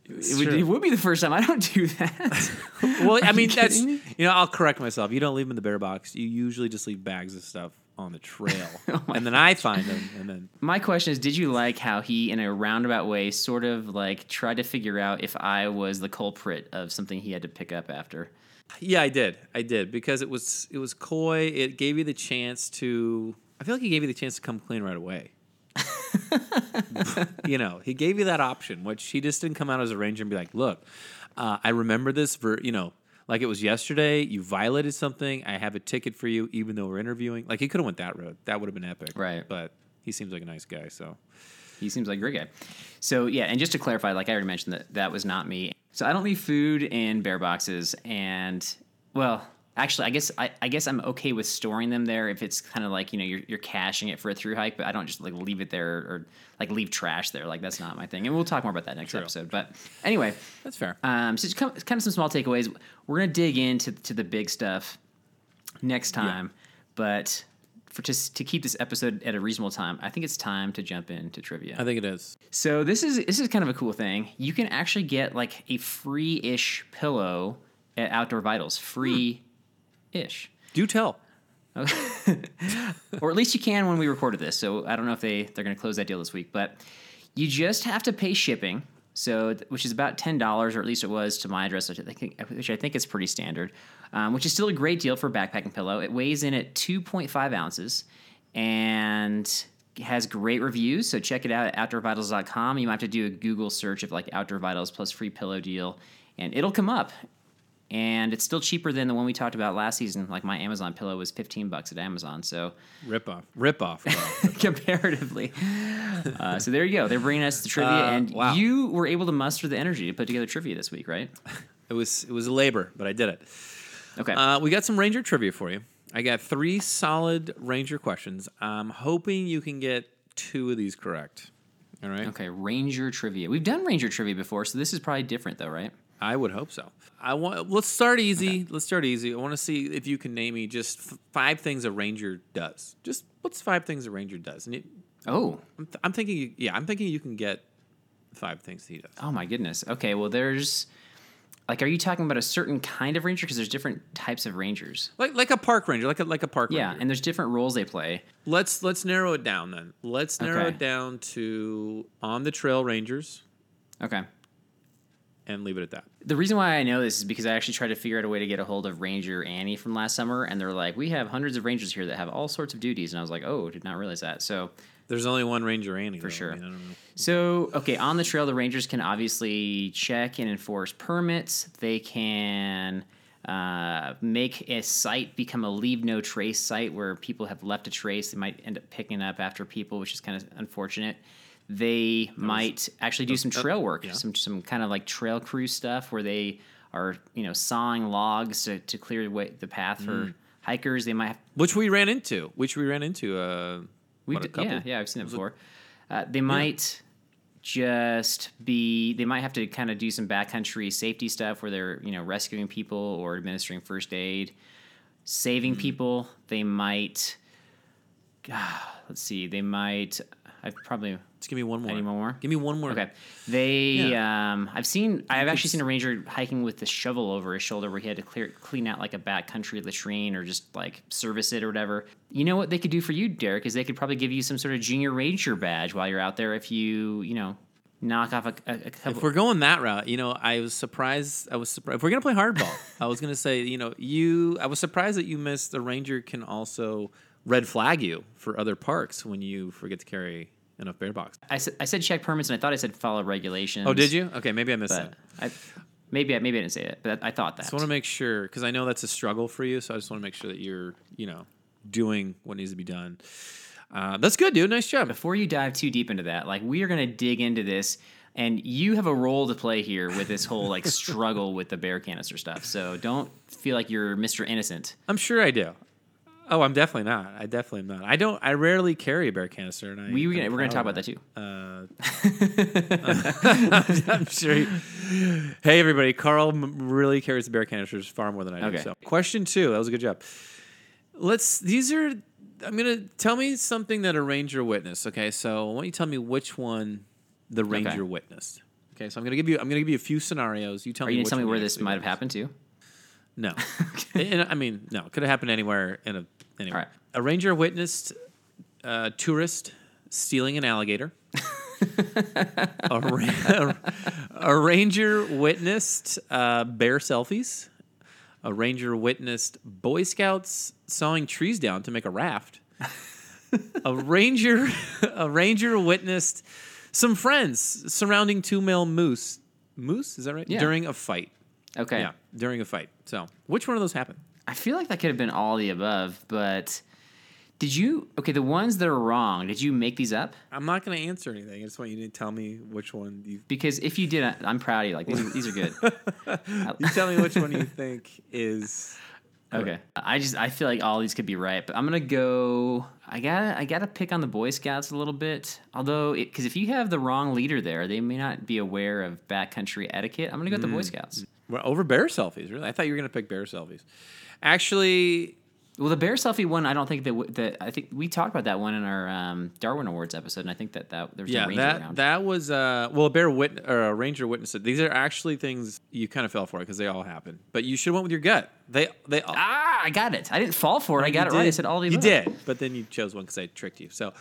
It, would, it would be the first time. I don't do that. [LAUGHS] Well, I you mean, that's me? you know, I'll correct myself. You don't leave them in the bear box. You usually just leave bags of stuff on the trail, [LAUGHS] Oh and then I find them, and then My question is, did you like how he, in a roundabout way, sort of like tried to figure out if I was the culprit of something he had to pick up after? yeah, I did, I did because it was it was coy. It gave you the chance to. I feel like he gave you the chance to come clean right away. [LAUGHS] you know, he gave you that option, which he just didn't come out as a ranger and be like, "Look, uh, I remember this for you know." Like it was yesterday, you violated something. I have a ticket for you, even though we're interviewing. Like he could have went that road. That would have been epic. Right. But he seems like a nice guy. So He seems like a great guy. So yeah, and just to clarify, like I already mentioned that that was not me. So I don't leave food in bear boxes, and well, actually, I guess I, I guess I'm okay with storing them there if it's kind of like you know you're you're caching it for a through hike, but I don't just like leave it there or like leave trash there. Like that's not my thing, and we'll talk more about that next episode. But anyway, that's fair. um, so just kind of, kind of some small takeaways. We're gonna dig into to the big stuff next time, but for just to keep this episode at a reasonable time, I think it's time to jump into trivia. I think it is. So this is this is kind of a cool thing. You can actually get like a free-ish pillow at Outdoor Vitals, free-ish, Do tell. [LAUGHS] or at least you can when we recorded this. So I don't know if they they're going to close that deal this week, but you just have to pay shipping. So which is about ten dollars, or at least it was to my address, which I think which I think is pretty standard. Um, which is still a great deal for a backpacking pillow. It weighs in at two point five ounces, and has great reviews. So check it out at outdoorvitals.com. You might have to do a Google search of like Outdoor Vitals plus free pillow deal, and it'll come up. And it's still cheaper than the one we talked about last season. Like my Amazon pillow was 15 bucks at Amazon. So Rip off. Rip off. [LAUGHS] comparatively. Uh, so there you go. They're bringing us the trivia, Uh, and wow. you were able to muster the energy to put together trivia this week, right? [LAUGHS] it was it was a labor, but I did it. Okay. Uh, we got some Ranger trivia for you. I got three solid Ranger questions. I'm hoping you can get two of these correct. All right. okay. Ranger trivia. We've done Ranger trivia before, so this is probably different, though, right? I would hope so. I want. Let's start easy. Let's start easy. I want to see if you can name me just f- five things a Ranger does. Just what's five things a Ranger does? And it, Oh. I'm, th- I'm thinking. You, yeah, I'm thinking you can get five things he does. Oh my goodness. Okay. Well, there's like, are you talking about a certain kind of ranger? Because there's different types of rangers. Like like a park ranger, like a like a park ranger. Yeah, ranger. and there's different roles they play. let's let's narrow it down then. Let's narrow Okay. it down to on the trail rangers Okay. And leave it at that. The reason why I know this is because I actually tried to figure out a way to get a hold of Ranger Annie from last summer, and they're like, "We have hundreds of rangers here that have all sorts of duties," and I was like, "Oh, did not realize that." So, There's only one ranger Annie For though. I sure. mean, I don't know. so okay, on the trail, the rangers can obviously check and enforce permits. They can uh, make a site become a leave no trace site where people have left a trace. They might end up picking up after people, which is kind of unfortunate. They might actually do some trail work, yeah. some some kind of like trail crew stuff where they are you know sawing logs to, to clear the way, the path for Mm. hikers. They might have Which we ran into. Which we ran into. Uh, we what, a did, yeah, yeah, I've seen it before. Uh, they might just be they might have to kind of do some backcountry safety stuff where they're you know rescuing people or administering first aid saving people they might ah, [SIGHS] let's see they might i've probably Just give me one more. Any more? Give me one more. Okay. They, Yeah. um, I've seen, I've actually seen a ranger hiking with the shovel over his shoulder where he had to clear, clean out like a backcountry latrine or just like service it or whatever. You know what they could do for you, Derek, is they could probably give you some sort of junior ranger badge while you're out there if you, you know, knock off a, a, a couple. If we're going that route, you know, I was surprised. I was surprised. If we're gonna play hardball, [LAUGHS] I was gonna say, you know, you. I was surprised that you missed. The ranger can also red flag you for other parks when you forget to carry enough bear box. I, said, I said check permits and I thought I said follow regulations. Oh, did you? Okay, maybe I missed that. I, maybe, I, maybe I didn't say it, but I thought that. I just want to make sure because I know that's a struggle for you. So I just want to make sure that you're, you know, doing what needs to be done. Uh, that's good, dude. Nice job. before you dive too deep into that, like we are going to dig into this, and you have a role to play here with this whole like [LAUGHS] struggle with the bear canister stuff. So don't feel like you're Mr. Innocent. I'm sure I do. Oh, I'm definitely not. I definitely am not. I don't. I rarely carry a bear canister, and I. We we're going to talk about that too. Uh, [LAUGHS] I'm sure. he- hey, everybody! Carl really carries the bear canisters far more than I do. Okay. So, question two. That was a good job. Let's. These are. I'm gonna tell me something that a ranger witnessed. Okay, so why don't you tell me which one the ranger witnessed? Okay, so I'm gonna give you. I'm gonna give you a few scenarios. You tell Are me. you tell me where this might have happened to? No. [LAUGHS] And, I mean, no. It could have happened anywhere in a right. A ranger witnessed a tourist stealing an alligator. [LAUGHS] a, ra- a ranger witnessed uh, bear selfies. A ranger witnessed Boy Scouts sawing trees down to make a raft. a ranger, [LAUGHS] a ranger witnessed some friends surrounding two male moose. Moose, is that right? Yeah. During a fight. Okay. Yeah, during a fight. So, which one of those happened? I feel like that could have been all the above, but did you? Okay, the ones that are wrong, did you make these up? I'm not going to answer anything. I just want you to tell me which one you. Because if you did, I'm proud of you. Like these, these are good. [LAUGHS] You tell me which one you think is. Okay. I just I feel like all these could be right, but I'm gonna go. I gotta I gotta pick on the Boy Scouts a little bit. Although, because if you have the wrong leader there, they may not be aware of backcountry etiquette. I'm gonna go with the Boy mm. Scouts. Well, over bear selfies, really? I thought you were to pick bear selfies. Actually, Well, the bear selfie one, I don't think that w- that I think we talked about that one in our um, Darwin Awards episode, and I think that that there was yeah, no ranger that around. that was uh well a bear wit or a ranger witnessed it. These are actually things you kind of fell for it because they all happen. But you should have went with your gut. They they all, ah, I got it. I didn't fall for it. I got it right. I said all the above. You above. did, but then you chose one because I tricked you. So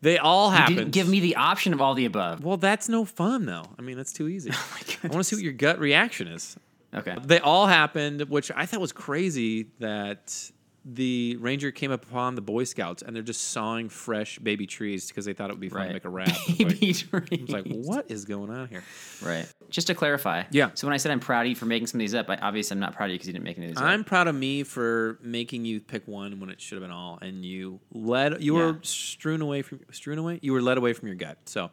they all You happened. didn't give me the option of all the above. Well, that's no fun though. I mean, that's too easy. [LAUGHS] Oh I want to see what your gut reaction is. Okay. They all happened, which I thought was crazy that the ranger came upon the Boy Scouts and they're just sawing fresh baby trees because they thought it would be fun to make a [LAUGHS] raft. I was like- Baby I was like, what is going on here? Right. Just to clarify. Yeah. So when I said I'm proud of you for making some of these up, I, obviously I'm not proud of you because you didn't make any of these I'm up. proud of me for making you pick one when it should have been all, and you led. You Yeah. were strewn away from strewn away. You were led away from your gut. So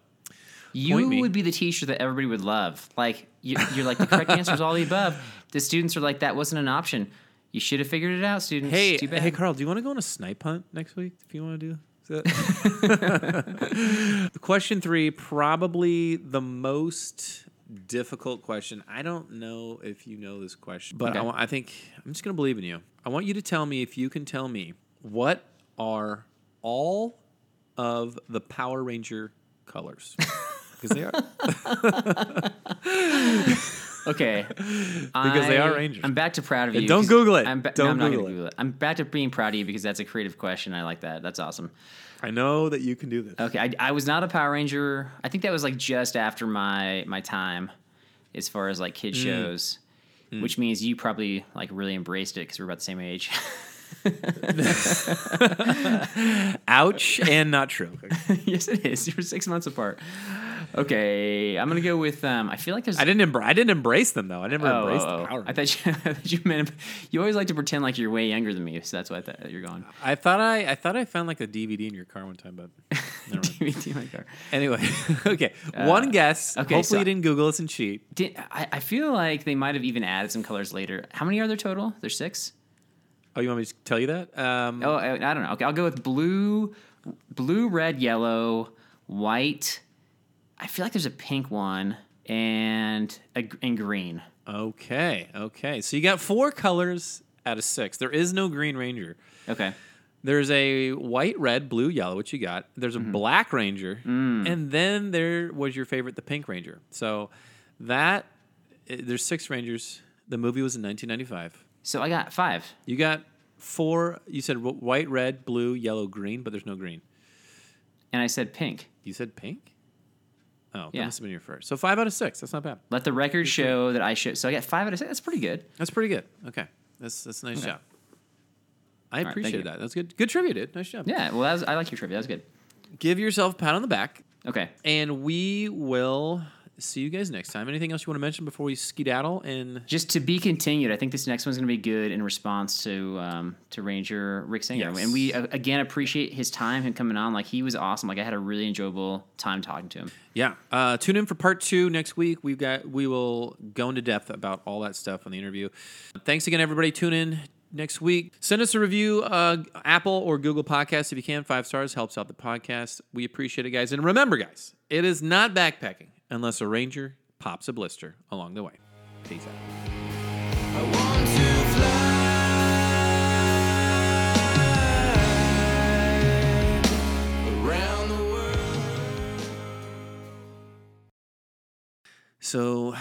You would be the teacher that everybody would love. Like you, you're like the correct [LAUGHS] answer is all the above. The students are like that wasn't an option. You should have figured it out, students. hey, Too bad. hey, Carl, do you want to go on a snipe hunt next week? If you want to do. that? [LAUGHS] question three, probably the most difficult question. I don't know if you know this question, but I, Okay. wa- I think I'm just going to believe in you. I want you to tell me if you can tell me what are all of the Power Ranger colors. [LAUGHS] Because they are. [LAUGHS] Okay. [LAUGHS] Because they are I- Rangers. I'm back to proud of you. Don't Google it. I'm ba- Don't no, I'm Google it. Google it. I'm back to being proud of you because that's a creative question. I like that. That's awesome. I know that you can do this. Okay, I, I was not a Power Ranger. I think that was like just after my my time, as far as like Mm. kid shows, which means you probably like really embraced it because we're about the same age. [LAUGHS] Ouch and not true. [LAUGHS] yes, it is. You're six months apart. Okay, I'm gonna go with. Um, I feel like there's. I didn't. Embra- I didn't embrace them though. I never Oh, embraced oh, the oh. power. I thought you, [LAUGHS] I thought you meant you always like to pretend like you're way younger than me, so that's why I thought you're going. I thought I. I thought I found like a DVD in your car one time, but [LAUGHS] never. DVD in my car. anyway. [LAUGHS] okay, one guess. Uh, okay, Hopefully so- you didn't Google this and cheat. Did, I, I feel like they might have even added some colors later. How many are there total? There's six. Oh, you want me to tell you that? Um, Oh, I, I don't know. Okay, I'll go with blue, blue, red, yellow, white. I feel like there's a pink one and a, and green. Okay, okay. So you got four colors out of six. There is no Green Ranger. Okay. There's a white, red, blue, yellow, which you got. There's a black ranger, and then there was your favorite, the pink ranger. So that eh, there's six rangers. The movie was in 1995. So I got five. You got four. You said white, red, blue, yellow, green, but there's no green. And I said pink. You said pink. Oh, that Yeah. must have been your first. So five out of six. That's not bad. Let the record show that I should. So I got five out of six. That's pretty good. That's pretty good. Okay, that's that's a nice Okay. job. I right, thank appreciate you. that. That's good. Good trivia, dude. Nice job. Yeah. Well, that was, I like your trivia. That was good. Give yourself a pat on the back. Okay. And we will see you guys next time. Anything else you want to mention before we skedaddle? And Just to be continued. I think this next one's going to be good in response to um, to Ranger Rick Singer, Yes. and we uh, again appreciate his time, him coming on. Like he was awesome. Like I had a really enjoyable time talking to him. yeah, uh, tune in for part two next week. We've got we will go into depth about all that stuff on the interview. Thanks again, everybody. Tune in next week. Send us a review, uh, Apple or Google Podcasts if you can. Five stars helps out the podcast. We appreciate it, guys. And remember, guys, it is not backpacking unless a ranger pops a blister along the way. Peace out. So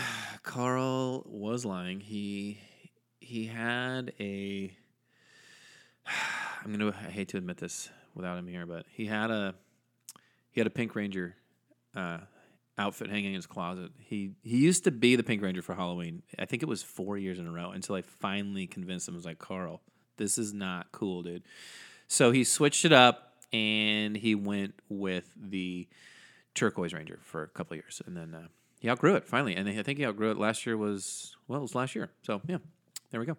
Carl was lying. He he had a I'm gonna I hate to admit this without him here, but he had a he had a Pink Ranger uh, outfit hanging in his closet. He he used to be the Pink Ranger for Halloween. I think it was four years in a row until I finally convinced him. I was like, Carl, this is not cool, dude. So he switched it up and he went with the turquoise ranger for a couple years, and then uh, he outgrew it finally. And I think he outgrew it last year. Was well, it was last year. So yeah, there we go.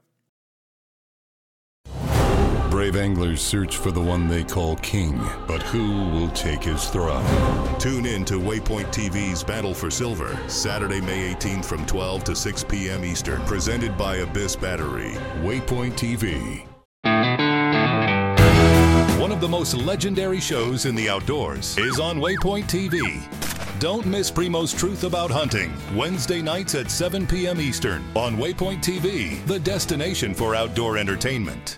Brave anglers search for the one they call king, but who will take his throne? Tune in to Waypoint TV's Battle for Silver, Saturday, May 18th from 12 to 6 p.m. Eastern, presented by Abyss Battery. Waypoint TV. One of the most legendary shows in the outdoors is on Waypoint TV. Don't miss Primo's Truth About Hunting, Wednesday nights at 7 p.m. Eastern on Waypoint TV, the destination for outdoor entertainment.